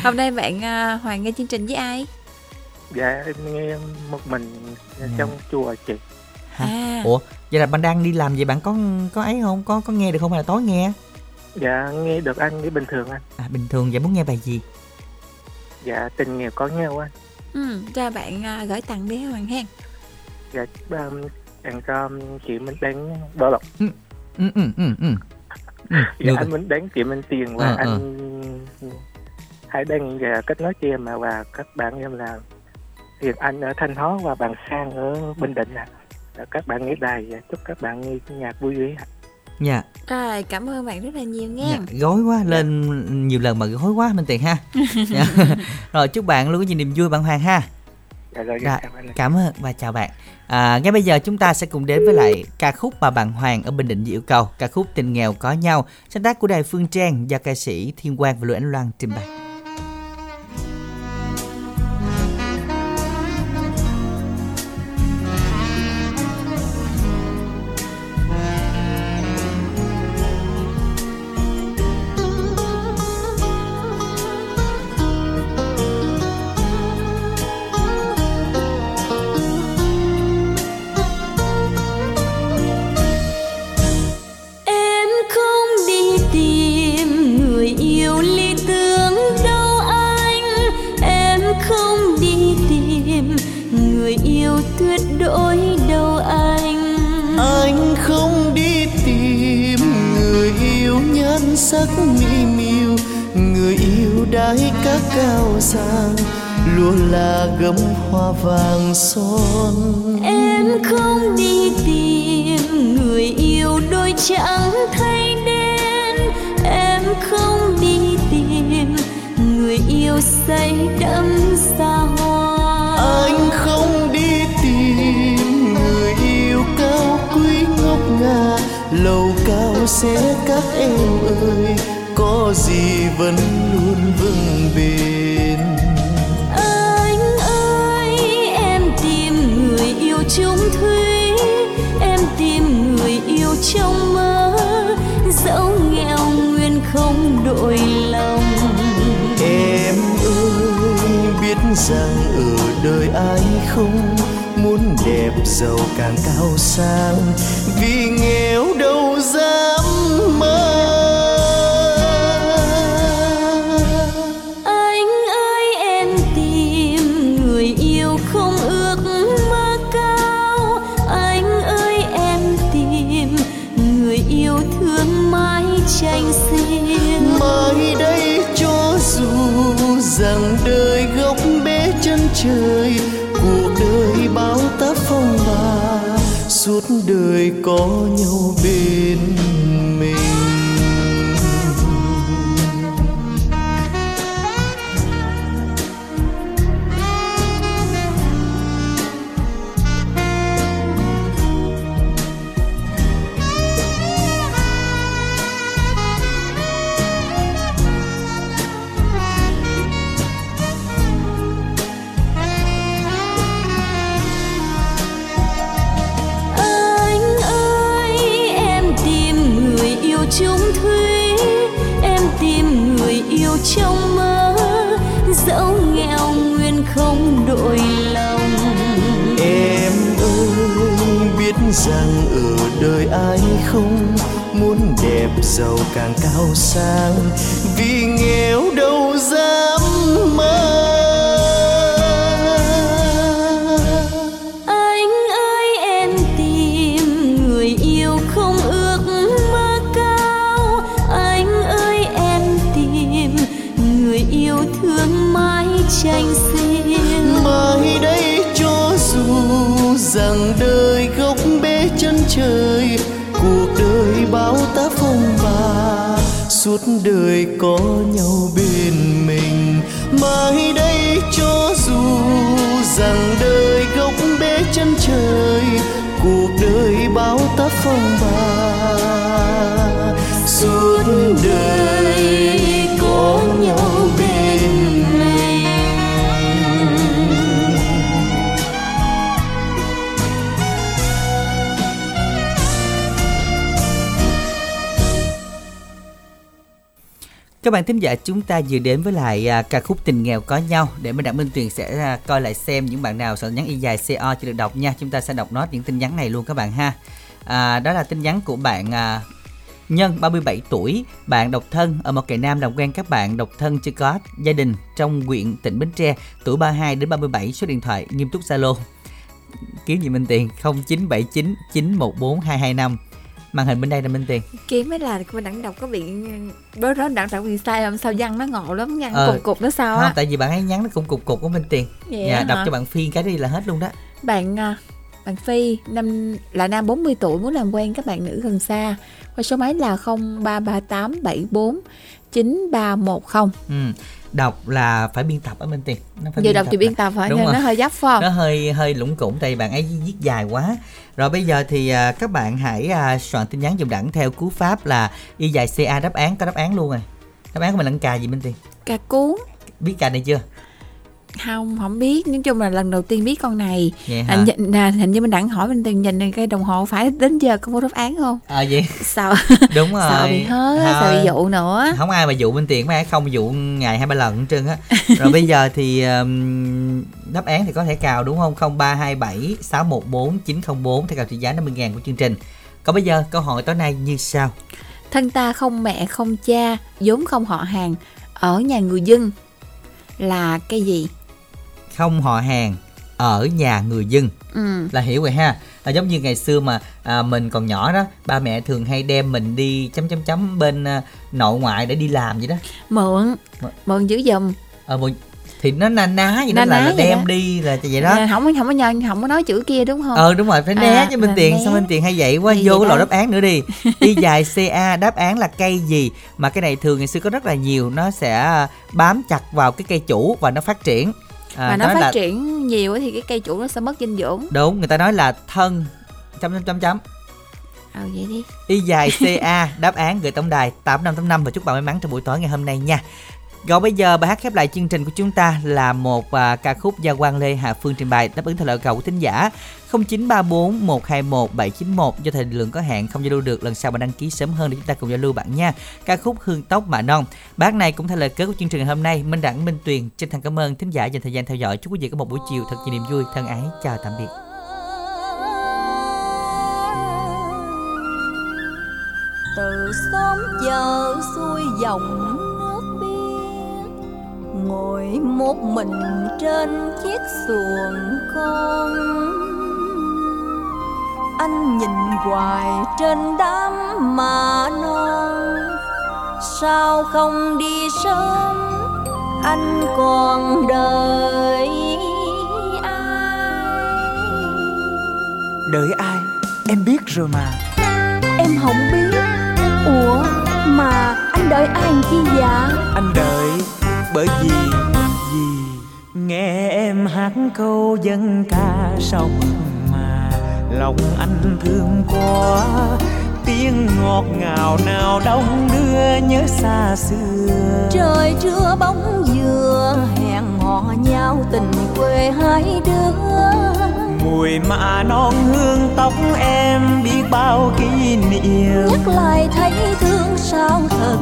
B: Hôm nay bạn à, Hoàng nghe chương trình với ai?
L: dạ em nghe một mình
A: Dạ.
L: trong chùa chị.
A: Hả?
B: À.
A: ủa vậy là bạn đang đi làm vậy bạn có có ấy không? Có có nghe được không hay là tối nghe?
L: Dạ nghe được anh nghe bình thường anh.
A: À bình thường vậy muốn nghe bài gì
L: dạ tình nghèo có nhau anh
B: Ừ, cho bạn à, gửi tặng đi Hoàng hen.
L: dạ um, tặng cho chị Minh Đánh Đô Lộc
A: ừ ừ ừ ừ ừ
L: dạ
A: được.
L: anh Minh Đánh chị Minh Tiền và
A: ờ.
L: anh Hải Đăng và kết nối cho em mà và các bạn em là Hiền Anh ở Thanh Hóa và bạn Sang ở Bình Định ạ Và các bạn nghe đài và chúc các bạn nghe nhạc vui vẻ ạ.
A: Dạ.
B: Rồi, cảm ơn bạn rất là nhiều nha.
A: Dạ, gói quá lên nhiều lần mà gói quá minh tiền ha. Dạ. rồi chúc bạn luôn có nhiều niềm vui bạn hoàng ha.
L: Dạ rồi
A: Dạ,
L: dạ, cảm ơn
A: cảm ơn và chào bạn. À, ngay bây giờ chúng ta sẽ cùng đến với lại ca khúc mà bạn hoàng ở bình định yêu cầu ca khúc tình nghèo có nhau sáng tác của đài phương trang do ca sĩ thiên quang và lữ ánh loan trình bày
N: cao sang luôn là gấm hoa vàng son.
E: Em không đi tìm người yêu đôi trắng thay đen. Em không đi tìm người yêu say đắm xa hoa.
N: Anh không đi tìm người yêu cao quý ngốc ngà lầu cao sẽ các em ơi có gì vẫn luôn vững bền.
E: Anh ơi em tìm người yêu chung thủy Em tìm người yêu trong mơ. Dẫu nghèo nguyên không đổi lòng.
N: Em ơi biết rằng ở đời ai không muốn đẹp giàu càng cao sang. Vì nghèo suốt đời có nhau bên đẹp giàu càng cao suốt đời có nhau bên mình. Mai đây cho dù rằng đời gốc bế chân trời, cuộc đời
D: bao tấp phong ba
A: Các bạn thính giả chúng ta vừa đến với lại à, ca khúc tình nghèo có nhau để mình Đặng Minh Tuyền sẽ à, coi lại xem những bạn nào sẽ nhắn y dài CO chưa được đọc nha. Chúng ta sẽ đọc nốt những tin nhắn này luôn các bạn ha. À, đó là tin nhắn của bạn à, Nhân 37 tuổi, bạn độc thân ở một kẻ Nam làm quen các bạn độc thân chưa có gia đình trong huyện tỉnh Bến Tre, tuổi 32 đến 37, số điện thoại nghiêm túc Zalo. Kiếm gì Minh Tiền 0979 914 225. Màn hình bên đây là Minh Tiền.
B: kiếm mới là mình đặng đọc có bị đó đó đặng đọc bị sai không sao văn nó ngộ lắm văn
A: Ờ,
B: cục cục nó sao
A: Không,
B: á
A: tại vì bạn ấy nhắn nó cũng cục cục của Minh Tiền. Dạ, đọc cho bạn Phiên cái đi là hết luôn đó.
B: bạn à, bạn Phi năm là nam 40 tuổi muốn làm quen các bạn nữ gần xa qua số máy là 033874 9310
A: Ừ. Đọc là phải biên tập ở Minh Tiền. Nó phải
B: giờ đọc thì biên tập phải
A: Đúng
B: nên
A: rồi.
B: nó hơi dấp phải không?
A: Nó hơi hơi lủng củng tại bạn ấy viết dài quá. Rồi bây giờ thì à, các bạn hãy à, soạn tin nhắn dùm đẳng theo cú pháp là y dài ca đáp án có đáp án luôn rồi. Đáp án của mình là cà gì minh tiền
B: cà cuốn.
A: Biết cà này chưa
B: không không biết. Nói chung là lần đầu tiên biết con này.
A: Vậy hả?
B: hình, như- là, hình như mình đặng hỏi mình từng nhìn cái đồng hồ phải đến giờ có có đáp án không?
A: À vậy.
B: Sao
A: đúng rồi
B: sợ bị hớ sợ
A: Thôi.
B: bị dụ nữa.
A: Không ai mà dụ minh tiền mấy không dụ ngày hai ba lần hết trơn á. Rồi bây giờ thì um, đáp án thì có thể cào đúng không? 0327 614 904 theo cào trị giá 50 ngàn của chương trình. Còn bây giờ câu hỏi tối nay như sau.
B: Thân ta không mẹ không cha vốn không họ hàng ở nhà người dân là cái gì
A: không họ hàng ở nhà người dân.
B: Ừ.
A: Là hiểu rồi ha. Là giống như ngày xưa mà à, mình còn nhỏ đó ba mẹ thường hay đem mình đi chấm chấm chấm bên à, nội ngoại để đi làm vậy đó.
B: Mượn
A: Mượn.
B: mượn giữ giùm.
A: Ờ, một- thì nó na ná vậy đó
B: Na
A: là,
B: ná
A: là
B: vậy
A: đem
B: đó.
A: đi là vậy đó.
B: À, không có không có nhân không có nói chữ kia đúng không?
A: Ờ đúng rồi phải né
B: À,
A: chứ minh
B: là
A: tiền
B: né.
A: sao minh tiền hay vậy? Quá vô cái
B: đó.
A: đáp án nữa đi. Y dài ca đáp án là cây gì? Mà cái này thường ngày xưa có rất là nhiều nó sẽ bám chặt vào cái cây chủ và nó phát triển À,
B: mà nó phát
A: là-
B: triển nhiều thì cái cây chủ nó sẽ mất dinh dưỡng.
A: Đúng người ta nói là thân chấm chấm chấm chấm.
B: Ờ vậy đi.
A: Y dài CA đáp án gửi tổng đài 8585 và chúc bạn may mắn trong buổi tối ngày hôm nay nha. Còn bây giờ bài hát khép lại chương trình của chúng ta là một à, ca khúc do Quang Lê Hà Phương trình bày đáp ứng theo lời cầu của thính giả 0934 121 791 do thời lượng có hạn không giao lưu được lần sau bạn đăng ký sớm hơn để chúng ta cùng giao lưu bạn nha. Ca khúc Hương tóc mạ non. Bài hát này cũng theo lời kết của chương trình ngày hôm nay. Minh Đẳng Minh Tuyền chân thành cảm ơn thính giả dành thời gian theo dõi. Chúc quý vị có một buổi chiều thật nhiều niềm vui. Thân ái chào tạm biệt.
E: từ sớm giờ xuôi dòng ngồi một mình trên chiếc xuồng con anh nhìn hoài trên đám mà non. Sao không đi sớm? Anh còn đợi ai?
I: Đợi ai? Em biết rồi mà.
E: Em không biết. Ủa mà anh đợi ai chi dạ
I: Anh đợi bởi vì Vì Nghe em hát câu dân ca mượt mà Lòng anh thương quá. Tiếng ngọt ngào nào đông đưa nhớ xa xưa.
E: Trời trưa bóng dừa hẹn hò nhau tình quê hai đứa.
I: Mùi mạ non hương tóc em biết bao kỷ niệm.
E: Nhắc lại thấy thương sao thật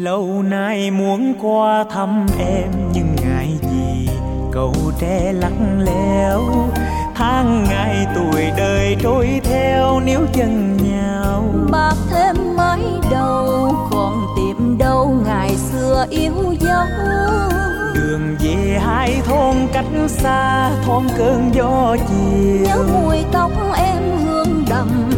I: Lâu nay muốn qua thăm em nhưng ngại gì? Cầu tre lắc léo tháng ngày tuổi đời trôi theo nếu chân nhau.
E: Bạc thêm mới đầu còn tìm đâu ngày xưa yêu dấu.
I: Đường về hai thôn cách xa thôn cơn gió chiều.
E: Nhớ mùi tóc em hương đậm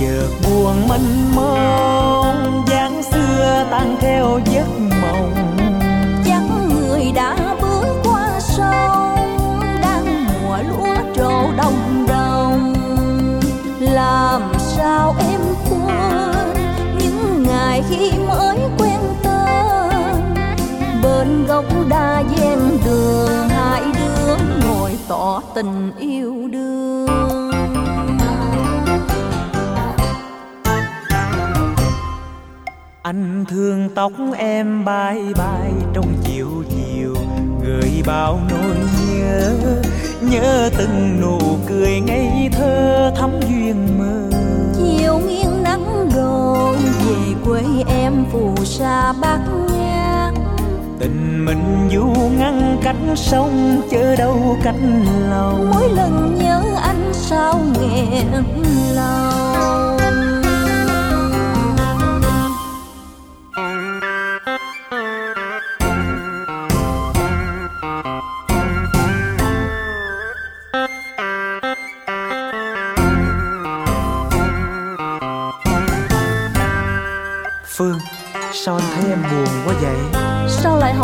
I: chợt buồn mênh mông. Dáng xưa tan theo giấc mộng.
E: Chắc người đã bước qua sông, đang mùa lúa trổ đồng đồng. Làm sao em quên những ngày khi mới quen bên gốc đa gian đường, hai đứa ngồi tỏ tình yêu đương.
I: Anh thương tóc em bay bay trong chiều chiều gợi bao nỗi nhớ. Nhớ từng nụ cười ngây thơ thắm duyên mơ.
E: Chiều nghiêng nắng đổ về quê em phù sa bát ngát
I: tình mình du ngăn cách sông chớ đâu cách lòng.
E: Mỗi lần nhớ anh sao nghẹn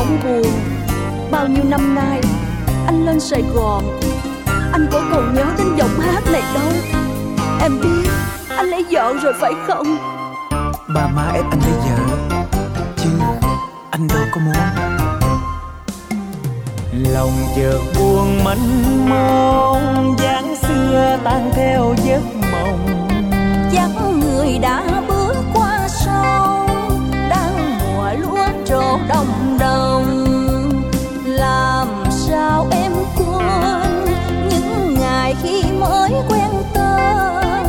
E: Không buồn. Bao nhiêu năm nay Anh lên Sài Gòn Anh có còn nhớ đến giọng hát này đâu? Em biết Anh lấy vợ rồi phải không?
I: Ba má ép anh lấy vợ Chứ anh đâu có muốn. Lòng chợt buồn mênh mông dáng xưa tan theo giấc mộng.
E: Chắc người đã bước qua sông Đang mùa lúa trổ đồng khi mới quen tên.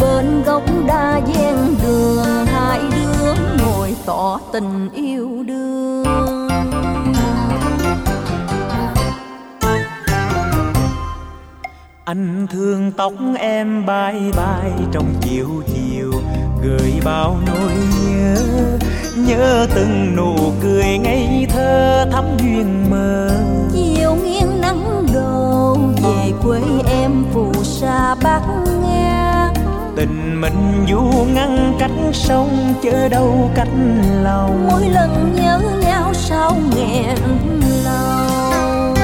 E: Bên gốc đa ven đường Hai đứa ngồi tỏ tình yêu đương.
I: Anh thương tóc em bay bay trong chiều chiều Gợi bao nỗi nhớ. Nhớ từng nụ cười ngây thơ thắm duyên mơ.
E: Chiều nghiêng nắng đổ về quê sa bát ngát
I: Tình mình du ngăn cách sông chớ đâu cách lòng.
E: Mỗi lần nhớ nhau sao nghẹn lòng.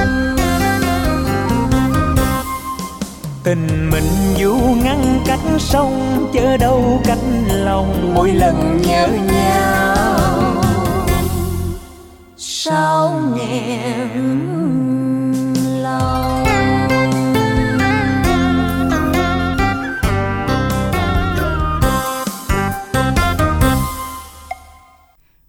I: Tình mình du ngăn cách sông chớ đâu cách lòng.
E: Mỗi lần nhớ nhau sao nghẹn